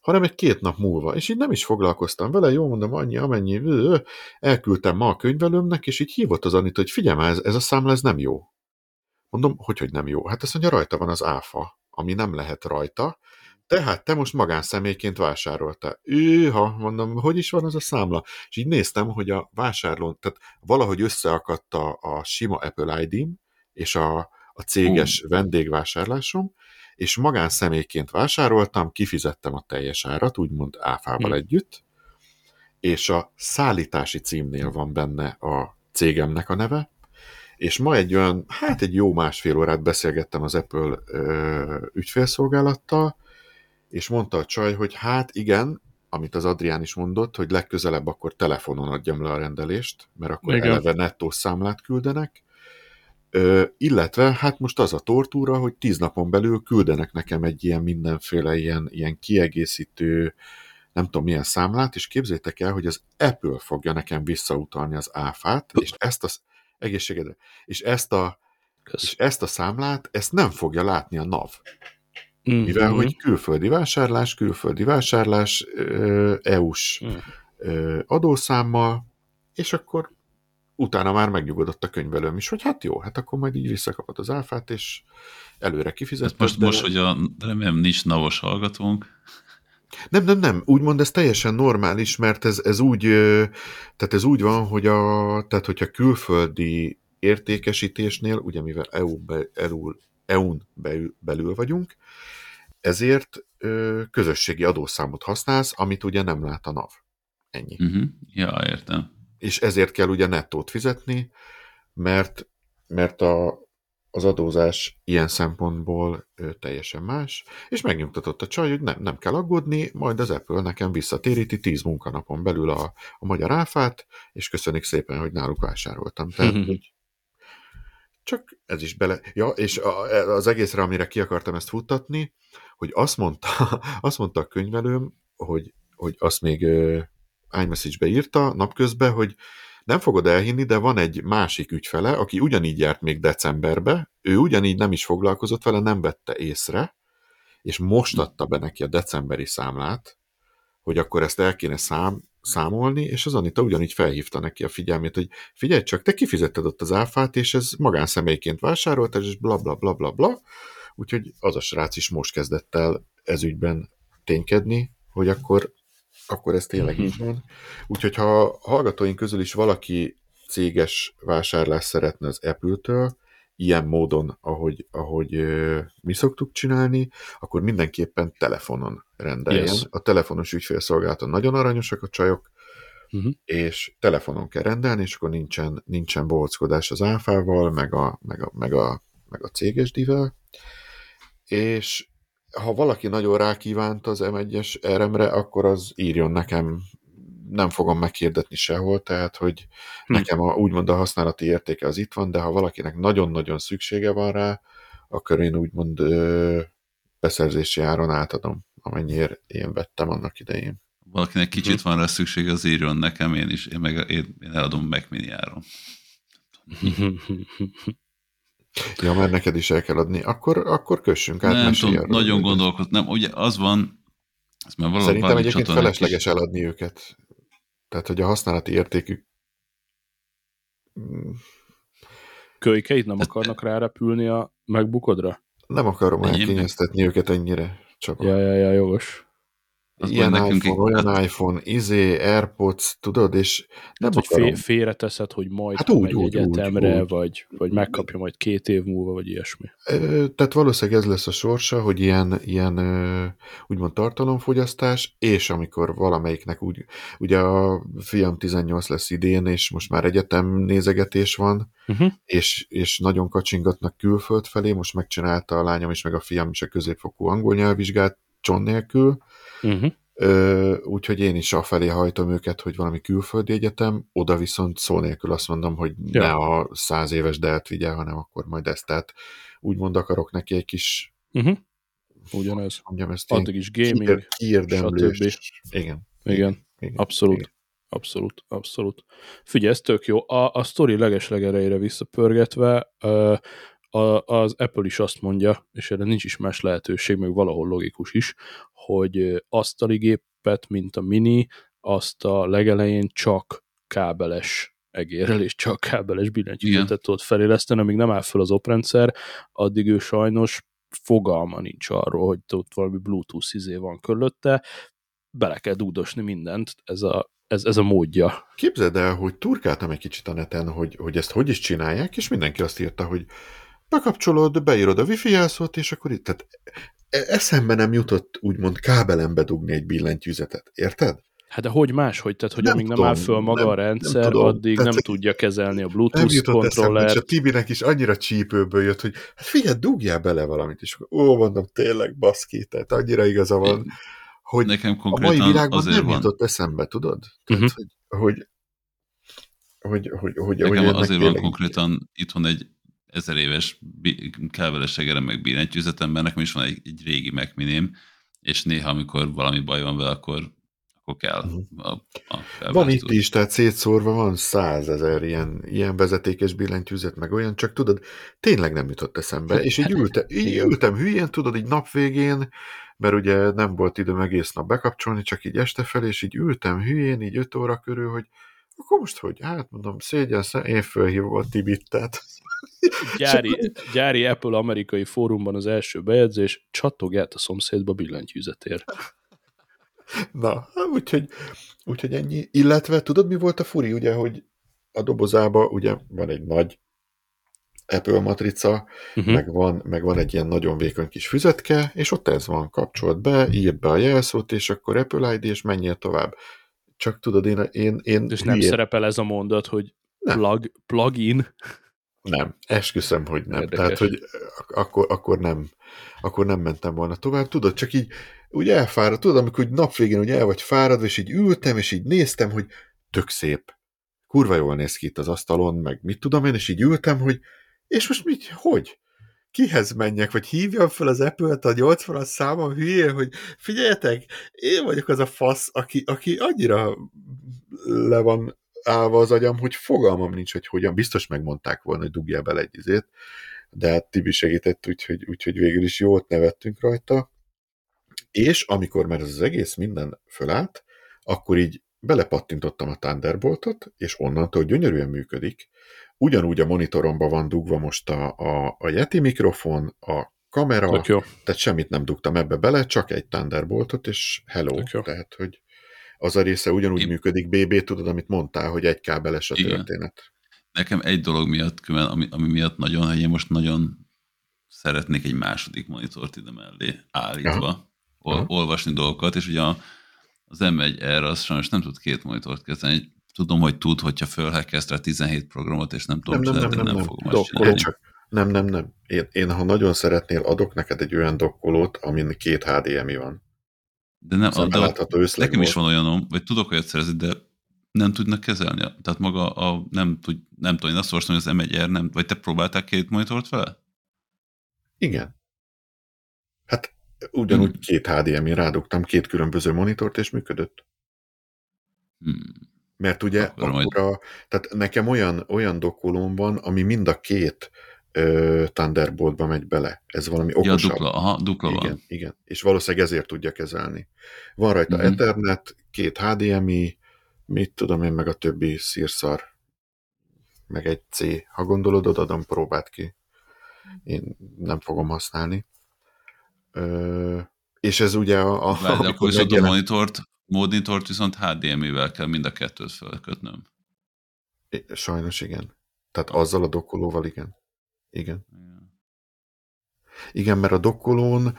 hanem egy két nap múlva. És így nem is foglalkoztam vele, jó mondom, annyi, amennyi, elküldtem ma a könyvelőmnek, és így hívott az Anit, hogy figyelj ez, ez a számla, ez nem jó. Mondom, hogy, hogy nem jó? Hát azt mondja, rajta van az áfa, ami nem lehet rajta, tehát te most magánszemélyként vásároltál. Őha, mondom, hogy is van az a számla? És így néztem, hogy a vásárlón, tehát valahogy összeakadt a, a sima Apple id és a, a céges uh. vendégvásárlásom, és magánszemélyként vásároltam, kifizettem a teljes árat, úgymond áfával Hm. együtt, és a szállítási címnél van benne a cégemnek a neve, és ma egy olyan, hát egy jó másfél órát beszélgettem az Apple ö, ügyfélszolgálattal, és mondta a csaj, hogy hát igen, amit az Adrián is mondott, hogy legközelebb akkor telefonon adjam le a rendelést, mert akkor Igen. eleve nettó számlát küldenek, Ö, illetve hát most az a tortúra, hogy tíz napon belül küldenek nekem egy ilyen mindenféle ilyen, ilyen kiegészítő, nem tudom milyen számlát, és képzétek el, hogy az Apple fogja nekem visszautalni az áfát, és ezt a egészségedre, és ezt a, és ezt a számlát, ezt nem fogja látni a NAV. Mhm. Mivel, hogy külföldi vásárlás, külföldi vásárlás, EU-s ö, adószámmal, és akkor utána már megnyugodott a könyvelőm is, hogy hát jó, hát akkor majd így visszakapod az áfát, és előre Ez kifizetted. most, de- most, hogy a, remélem nincs navos hallgatónk, Nem, nem, nem, úgymond ez teljesen normális, mert ez, ez úgy, tehát ez úgy van, hogy a, tehát hogyha külföldi értékesítésnél, ugye mivel EU be, EU, EU-n belül, belül vagyunk, ezért ö, közösségi adószámot használsz, amit ugye nem lát a NAV. Ennyi. uh-huh. ja, értem. és ezért kell ugye nettót fizetni, mert, mert a, az adózás ilyen szempontból teljesen más, és megnyugtatott a csaj, hogy nem, nem kell aggódni, majd az Apple nekem visszatéríti 10 munkanapon belül a, a magyar áfát, és köszönik szépen, hogy náluk vásároltam. Tehát, hogy csak ez is bele... Ja, és a, az egészre, amire ki akartam ezt futtatni, hogy azt mondta, azt mondta a könyvelőm, hogy, hogy azt még iMessage-be írta napközben, hogy nem fogod elhinni, de van egy másik ügyfele, aki ugyanígy járt még decemberbe, ő ugyanígy nem is foglalkozott vele, nem vette észre, és most adta be neki a decemberi számlát, hogy akkor ezt el kéne szám, számolni, és az Anita ugyanígy felhívta neki a figyelmét, hogy figyelj csak, te kifizetted ott az áfát, és ez magánszemélyként vásároltad, és bla bla bla bla bla, úgyhogy az a srác is most kezdett el ezügyben ténykedni, hogy akkor, akkor ez tényleg így van. Úgyhogy ha a hallgatóink közül is valaki céges vásárlás szeretne az Apple-től, ilyen módon, ahogy, ahogy mi szoktuk csinálni, akkor mindenképpen telefonon rendeljen. Yes. A telefonos ügyfélszolgálaton nagyon aranyosak a csajok, Mhm. és telefonon kell rendelni, és akkor nincsen, nincsen bohockodás az áfával, meg a, meg a, meg a, meg a céges divel. És ha valaki nagyon rákívánt az M1-es RM-re, akkor az írjon nekem, nem fogom meghirdetni sehol, tehát, hogy Hm. nekem a, úgymond a használati értéke az itt van, de ha valakinek nagyon-nagyon szüksége van rá, akkor én úgymond ö, beszerzési áron átadom, amennyiért én vettem annak idején. Valakinek kicsit Mhm. van rá szüksége, az írjon nekem, én is, én, meg, én, én eladom Mac mini áron. Ja, mert neked is el kell adni, akkor, akkor kössünk át. nem tudom, arról. nagyon gondolkozom. Nem, ugye az van, ez már valami, Szerintem egyébként felesleges is- eladni őket. Tehát, hogy a használati értékük Mm, Kölykeid nem akarnak rárepülni a megbukodra? nem akarom elkényeztetni őket ennyire, Csaba. Ja, ja, ja, jogos. Az Ilyen nekünk iPhone, egy- olyan iPhone, izé, Airpods, tudod, és nem Hát, hogy akarom. fé, félreteszed, hogy majd Hát úgy, úgy, egyetemre, úgy, úgy. vagy, vagy megkapja majd két év múlva, vagy ilyesmi. Tehát valószínűleg ez lesz a sorsa, hogy ilyen, ilyen úgymond tartalomfogyasztás, és amikor valamelyiknek úgy, ugye a fiam 18 lesz idén, és most már egyetem nézegetés van, Uh-huh. és, és nagyon kacsingatnak külföld felé, most megcsinálta a lányom is, meg a fiam is a középfokú angol nyelvvizsgát cson nélkül, Uh-huh. Ö, úgyhogy én is afelé hajtom őket, hogy valami külföldi egyetem, oda viszont szó nélkül azt mondom, hogy Ja. ne a száz éves delt vigye, hanem akkor majd ezt. Tehát úgymond akarok neki egy kis, Uh-huh. Ugyanez. mondjam ezt, Addig is gaming. kiér- kiérdemlős. Igen. Igen. igen. Abszolút. Igen. Abszolút, abszolút. Figyelj, ez tök jó. A, a sztori legeslegerejére visszapörgetve, a, az Apple is azt mondja, és erre nincs is más lehetőség, meg valahol logikus is, hogy asztali gépet, mint a Mini, azt a legelején csak kábeles egérrel és csak kábeles billentyűzetet tudod feléleszteni, amíg nem áll fel az oprendszer, addig ő sajnos fogalma nincs arról, hogy ott valami Bluetooth izé van körülötte, bele kell dúdosni mindent, ez a, ez, ez a módja. Képzeld el, hogy turkáltam egy kicsit a neten, hogy, hogy ezt hogy is csinálják, és mindenki azt írta, hogy bekapcsolod, beírod a wifi jelszót, és akkor itt, tehát e- eszembe nem jutott úgymond kábelembe dugni egy billentyűzetet, érted? Hát de hogy máshogy? Tehát, hogy Nem amíg nem tudom, áll föl maga nem- a nem rendszer, tudom. addig Tehát, nem hogy tudja kezelni a Nem Bluetooth eszembe, és a kontrollert. Tibinek is annyira csípőből jött, hogy hát figyelj, dugjál bele valamit, és akkor, ó, mondom, tényleg baszki, tehát annyira igaza van, hogy Nekem a mai világban azért nem van, jutott eszembe, tudod? Tehát, Mhm. hogy, hogy, hogy, hogy, hogy, hogy nekem ennek azért van konkrétan itthon egy ezer éves kábeles segerem meg billentyűzetem, mert nekem is van egy, egy régi Mac miném, és néha, amikor valami baj van vele, akkor, akkor kell Mhm. a, a Van itt is, tehát szétszórva van százezer ilyen, ilyen vezetékes billentyűzet, meg olyan, csak tudod, tényleg nem jutott eszembe, és így, ülte, így igen. ültem hülyén, tudod, így nap végén, mert ugye nem volt időm egész nap bekapcsolni, csak így este felé, és így ültem hülyén, így 5 óra körül, hogy akkor most hogy? Hát mondom, szégyen, én fölhívom a Tibit, tehát Gyári, gyári Apple amerikai fórumban az első bejegyzés, csattog át a szomszédba billentyűzetért. Na, úgyhogy, úgyhogy ennyi. Illetve tudod, mi volt a furi, ugye, hogy a dobozába ugye van egy nagy Apple matrica, Uh-huh. meg, van, meg van egy ilyen nagyon vékony kis füzetke, és ott ez van, kapcsolt be, írd be a jelszót, és akkor Apple ID, és menjél tovább. Csak tudod, én, én, én És nem hülyén- szerepel ez a mondat, hogy Nem. plug, plugin. Nem, esküszöm, hogy nem. Érdekes. Tehát, hogy ak- akkor, akkor nem akkor nem mentem volna tovább. Tudod, csak így úgy elfáradt, tudod, amikor úgy nap végén úgy el vagy fáradva, és így ültem, és így néztem, hogy tök szép. Kurva jól néz ki itt az asztalon, meg mit tudom én, és így ültem, hogy és most mit, hogy? Kihez menjek, vagy hívjam fel az Apple-t a 80-as számom hülyén, hogy figyeljetek, én vagyok az a fasz, aki, aki annyira le van állva az agyam, hogy fogalmam nincs, hogy hogyan. Biztos megmondták volna, hogy dugjál bele egy izét, de hát Tibi segített, úgyhogy, úgyhogy végül is jót nevettünk rajta. És amikor már ez az egész minden fölállt, akkor így belepattintottam a Thunderboltot, és onnantól gyönyörűen működik. Ugyanúgy a monitoromba van dugva most a, a, a Yeti mikrofon, a kamera, Tök jó. tehát semmit nem dugtam ebbe bele, csak egy Thunderboltot, és hello. Tehát, hogy az a része ugyanúgy Én- működik, BB, tudod, amit mondtál, hogy egy kábeles a Igen. történet. Nekem egy dolog miatt, külön, ami, ami miatt nagyon, hogy én most nagyon szeretnék egy második monitort ide mellé állítva, Aha. ol, Aha. olvasni dolgokat, és ugye a, az M1R az sajnos nem tud két monitort kezdeni. Tudom, hogy tud, hogyha fölhekkezt rá 17 programot, és nem tudom Nem, nem, nem, nem, nem, nem, fogom csinálni. Csak nem, nem, nem. Én, én, ha nagyon szeretnél, adok neked egy olyan dokkolót, amin két HDMI van. De nem, Szóval de nekem is volt. van olyanom, vagy tudok olyat szerezni, de nem tudnak kezelni. Tehát maga a, nem, tud, nem tudom, én azt olvastam, hogy az M1R nem, vagy te próbáltál két monitort vele? Igen. Hát ugyanúgy Hmm. két HDMI rádugtam, két különböző monitort, és működött. Hmm. Mert ugye Akkor akkor, majd- a, tehát nekem olyan, olyan dokkolóm van, ami mind a két ö, Thunderboltba megy bele. Ez valami Ja, okosabb. dupla, aha, dupla igen, van. igen. És valószínűleg ezért tudja kezelni. Van rajta Mhm. Ethernet, két HDMI, mit tudom én, meg a többi szírszar, meg egy C. Ha gondolod, odadom, próbáld ki. Én nem fogom használni. Ö, és ez ugye a... a Várj, akkor viszont a megjelent- monitort, monitort viszont HDMI-vel kell mind a kettőt felkötnöm. Sajnos igen. Tehát azzal a dokkolóval igen. Igen. Igen. Igen, mert a dokkolón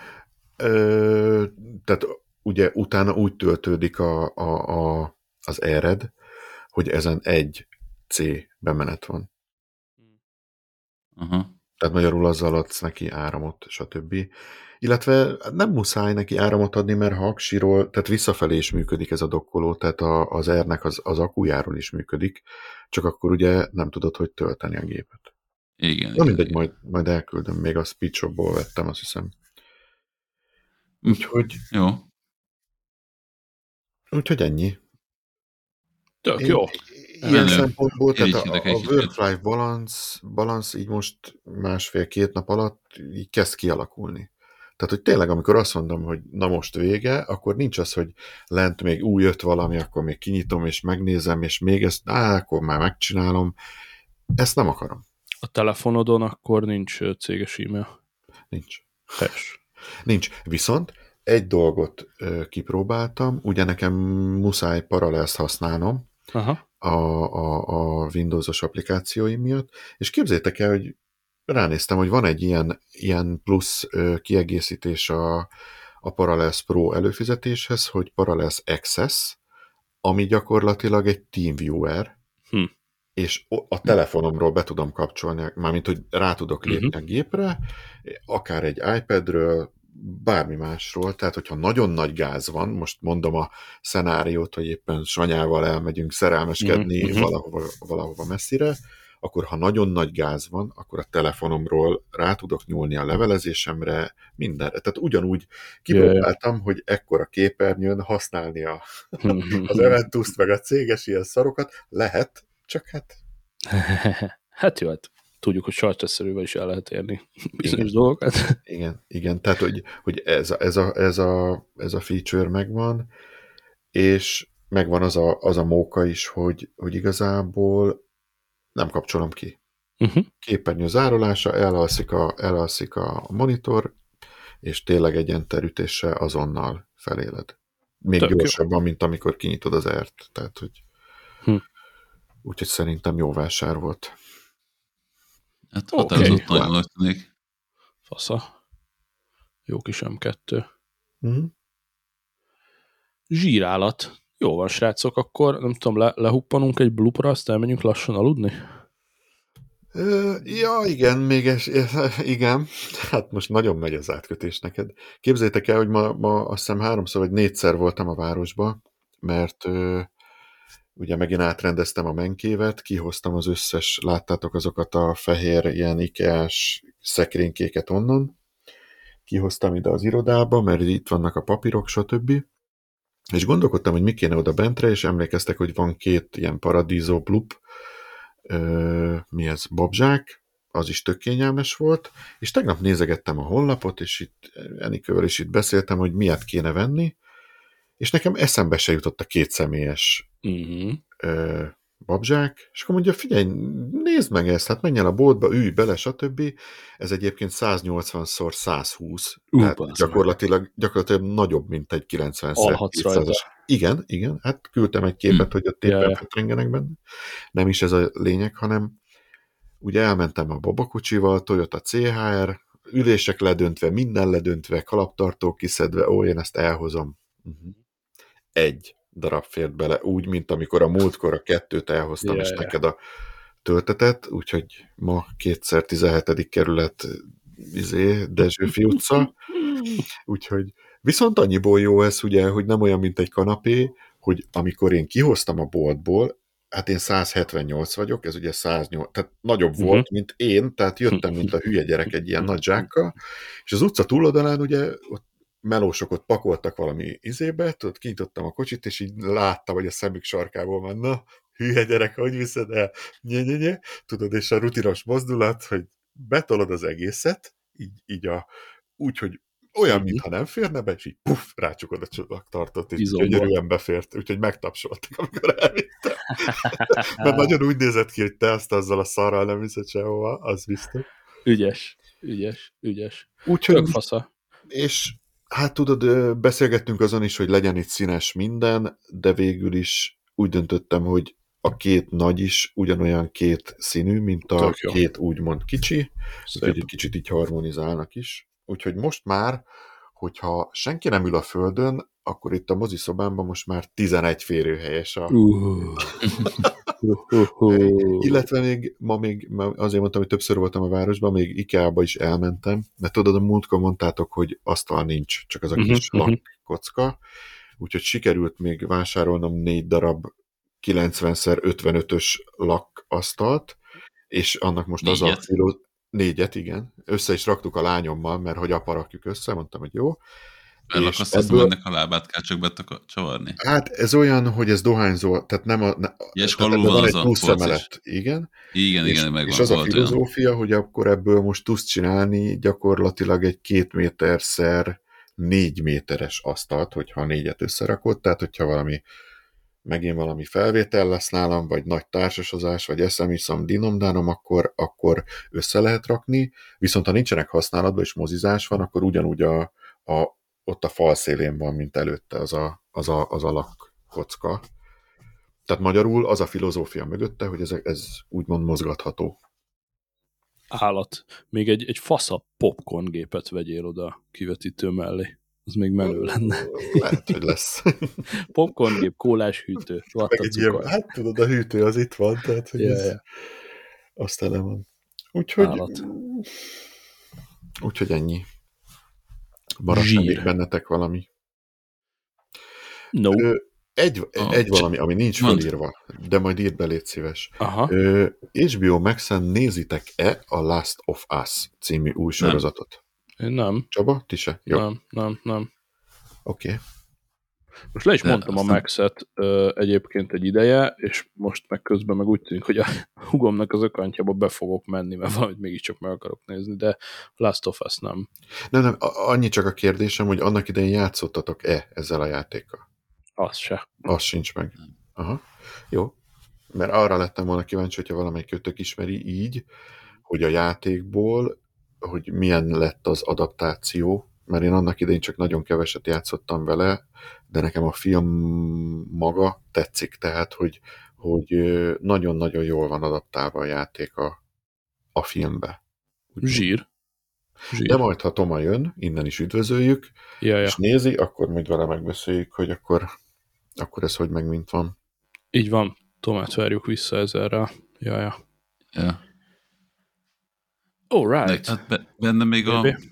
ö, tehát ugye utána úgy töltődik a, a, a, az ered, hogy ezen egy C bemenet van. Aha. Tehát magyarul azzal adsz neki áramot, stb. Illetve nem muszáj neki áramot adni, mert ha aksiról, tehát visszafelé is működik ez a dokkoló, tehát a, az R-nek az, az akujáról is működik, csak akkor ugye nem tudod, hogy tölteni a gépet. Igen. Na mindegy, igen. majd, majd elküldöm, még a speedshopból vettem, azt hiszem. Hm. Úgyhogy, Jó. úgyhogy ennyi. Tök Én- jó. Ilyen Menő. szempontból, tehát a, a work-life balance, balance így most másfél-két nap alatt így kezd kialakulni. Tehát, hogy tényleg, amikor azt mondom, hogy na most vége, akkor nincs az, hogy lent még új jött valami, akkor még kinyitom, és megnézem, és még ezt, á, akkor már megcsinálom. Ezt nem akarom. A telefonodon akkor nincs céges e-mail. Nincs. Helyes. Nincs. Viszont egy dolgot kipróbáltam, ugye nekem muszáj Parallels használnom, Aha. a, a, a Windows-os applikációim miatt, és képzétek el, hogy ránéztem, hogy van egy ilyen, ilyen plusz kiegészítés a, a Parallels Pro előfizetéshez, hogy Parallels Access, ami gyakorlatilag egy TeamViewer, Hm. És a telefonomról be tudom kapcsolni, mármint, hogy rá tudok lépni uh-huh. a gépre, akár egy iPadről, bármi másról, tehát hogyha nagyon nagy gáz van, most mondom a szenáriót, hogy éppen Sanyával elmegyünk szerelmeskedni mhm. valahova, valahova messzire, akkor ha nagyon nagy gáz van, akkor a telefonomról rá tudok nyúlni a levelezésemre, mindenre. Tehát ugyanúgy kipróbáltam, hogy ekkora képernyőn használni a, az Eventus-t, meg a céges ilyen szarokat, lehet, csak hát hát jó, hát tudjuk, hogy sajtszerűvel is el lehet érni bizonyos Igen. dolgokat. igen, igen, tehát hogy, hogy ez, a, ez, a, ez, a, ez a feature megvan, és megvan az a, az a móka is, hogy, hogy igazából nem kapcsolom ki. Uh-huh. képernyő zárolása, elalszik a, elalszik a monitor, és tényleg egy enter ütéssel azonnal feléled. Még Tök jó. gyorsabban, mint amikor kinyitod az ert. Tehát, hogy Hm. Úgyhogy szerintem jó vásár volt. Hát határozott nagyon tűnik. Fasza. Jó kis M2. Uh-huh. Zsírálat. Jó van, srácok, akkor nem tudom, le, lehuppanunk egy blupra, azt elmenjünk lassan aludni? Ja, igen, még ez, igen. Hát most nagyon megy az átkötés neked. Képzeljétek el, hogy ma, ma azt hiszem háromszor vagy négyszer voltam a városba, mert ugye megint átrendeztem a menkévet, kihoztam az összes, láttátok azokat a fehér ilyen ikeás szekrénykéket onnan, kihoztam ide az irodába, mert itt vannak a papírok, stb. És gondolkodtam, hogy mi kéne oda bentre, és emlékeztek, hogy van két ilyen paradízó blup, mi ez, babzsák, az is tök kényelmes volt, és tegnap nézegettem a honlapot, és itt Enikővel is itt beszéltem, hogy miért kéne venni, és nekem eszembe se jutott a két személyes Uh-huh. ö, babzsák, és akkor mondja, figyelj, nézd meg ezt, hát menj el a boltba, ülj bele, stb. Ez egyébként 180x 120, Ú, tehát meg. gyakorlatilag, gyakorlatilag nagyobb, mint egy 90 Alhatsz rajta. Igen, igen, hát küldtem egy képet, hogy ott Ja, éppen ja. fetrengenek benne. Nem is ez a lényeg, hanem ugye elmentem a babakocsival, Toyota CHR, ülések ledöntve, minden ledöntve, kalaptartó kiszedve, ó, én ezt elhozom. Uh-huh. Egy darab fért bele, úgy, mint amikor a múltkor a kettőt elhoztam, Ja, és ja. neked a töltetet, úgyhogy ma kétszer 17. kerület izé, Dezsőfi utca, úgyhogy viszont annyiból jó ez, ugye, hogy nem olyan, mint egy kanapé, hogy amikor én kihoztam a boltból, hát én 178 vagyok, ez ugye 108, tehát nagyobb Mhm. volt, mint én, tehát jöttem, mint a hülye gyerek egy ilyen nagy zsákkal, és az utca túloldalán ugye ott melósok ott pakoltak valami izébe, tudod, kinyitottam a kocsit, és így láttam, hogy a szemük sarkából van, na, hülye gyerek, hogy viszed el? Nye, nye, nye. Tudod, és a rutinos mozdulat, hogy betolod az egészet, így, így a, úgy, hogy olyan, mintha nem férne be, és így puff, rácsukod a csomagtartót, és Izomból. gyönyörűen befért, úgyhogy megtapsoltak, amikor elvittem. Mert nagyon úgy nézett ki, hogy te azt azzal a szarral nem viszed sehova, az biztos. Ügyes, ügyes, ügyes. Úgyhogy, Tök fasza. és hát tudod, beszélgettünk azon is, hogy legyen itt színes minden, de végül is úgy döntöttem, hogy a két nagy is ugyanolyan két színű, mint a két úgymond kicsi, úgyhogy egy kicsit így harmonizálnak is. Úgyhogy most már, hogyha senki nem ül a földön, akkor itt a moziszobámban most már 11 férőhelyes a... Uh. Illetve még ma még, azért mondtam, hogy többször voltam a városban, még IKEA-ba is elmentem, mert tudod, a múltkor mondtátok, hogy asztal nincs, csak az a Mhm, kis mhm. lakkocka, úgyhogy sikerült még vásárolnom négy darab 90x55-ös lakkasztalt, és annak most az a Négyet? filó... Négyet, igen. Össze is raktuk a lányommal, mert hogy apa rakjuk össze, mondtam, hogy jó. Belakasztasztom ebből- ennek a lábát, kell csak betacsavarni. Hát ez olyan, hogy ez dohányzó, tehát nem a... Ne, Ja, és tehát ebben van egy plusz emelet, igen. Igen, és, igen, megvan. és az a volt olyan. filozófia, hogy akkor ebből most tudsz csinálni gyakorlatilag egy két méterszer négy méteres asztalt, hogyha négyet összerakod, tehát hogyha valami megint valami felvétel lesz nálam, vagy nagy társasozás, vagy eszem, iszom, dinomdánom, akkor, akkor össze lehet rakni, viszont ha nincsenek használatban és mozizás van, akkor ugyanúgy a, a, ott a fal szélén van, mint előtte az a, az a, az a lakkocka. Tehát magyarul az a filozófia mögötte, hogy ez, ez úgymond mozgatható. állat. Még egy, egy faszabb popcorn gépet vegyél oda a kivetítő mellé. Az még menő lenne. Lehet, hogy lesz. Popcorn gép, kólás hűtő, Meg vatta egy ilyen, cukor. hát tudod, a hűtő az itt van, tehát hogy Ja, ez, ja. azt tele van. Úgyhogy, Állat. úgyhogy ennyi. Még bennetek valami. No. Ö, egy, Ah, egy valami, ami nincs mondd. felírva, de majd írd be, légy szíves. Aha. Ö, HBO Max-en nézitek-e a Last of Us című új sorozatot? Én nem. Csaba, ti se? Jó, Nem, nem, nem. oké. Okay. Most le is De mondtam a aztán- Max-et ö, egyébként egy ideje, és most meg közben meg úgy tűnik, hogy a hugomnak az ökantjába be fogok menni, mert valamit mégiscsak meg akarok nézni, de Last of Us nem. Nem, nem, a- annyi csak a kérdésem, hogy annak idején játszottatok-e ezzel a játékkal? Az se. Az sincs meg. Aha, jó. Mert arra lettem volna kíváncsi, hogyha valamelyik kötök ismeri így, hogy a játékból, hogy milyen lett az adaptáció, mert én annak idején csak nagyon keveset játszottam vele, de nekem a film maga tetszik, tehát, hogy, hogy nagyon-nagyon jól van adaptálva a játék a, a filmbe. Úgyhogy- Zsír. Zsír. De majd, ha Toma jön, innen is üdvözöljük, Ja, ja. és nézi, akkor majd vele megbeszéljük, hogy akkor, akkor ez hogy meg mint van. Így van. Tomát várjuk vissza ezerrel. Ja, ja. Ja. All right. hát be, benne még a Tibi?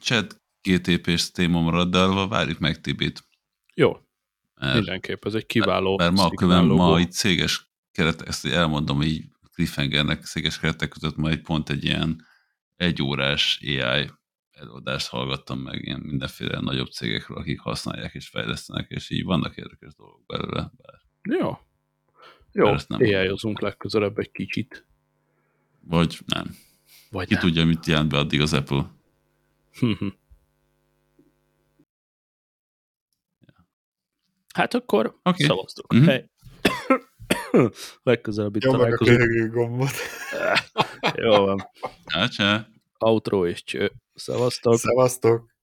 GTP-s téma marad, de arra várjuk meg Tibit. Jó, Mert, mindenképp. Ez egy kiváló mert ma, szignál külön, ma itt céges keret, ezt elmondom, így cliffhangernek széges keretek között ma egy pont egy ilyen egyórás AI előadást hallgattam meg ilyen mindenféle nagyobb cégekről, akik használják és fejlesztenek, és így vannak érdekes dolgok belőle. Bár, Jó. Jó, Bár ezt nem ai legközelebb egy kicsit. vagy nem. Vagy Ki nem. tudja, mit jelent be addig az Apple. Hát akkor okay. szavaztok. Mhm. Mm-hmm. Hey. Legközelebb itt a találkozunk. köhögő gombot. Jó van. Outro és cső. Szavaztok. Szevasztok!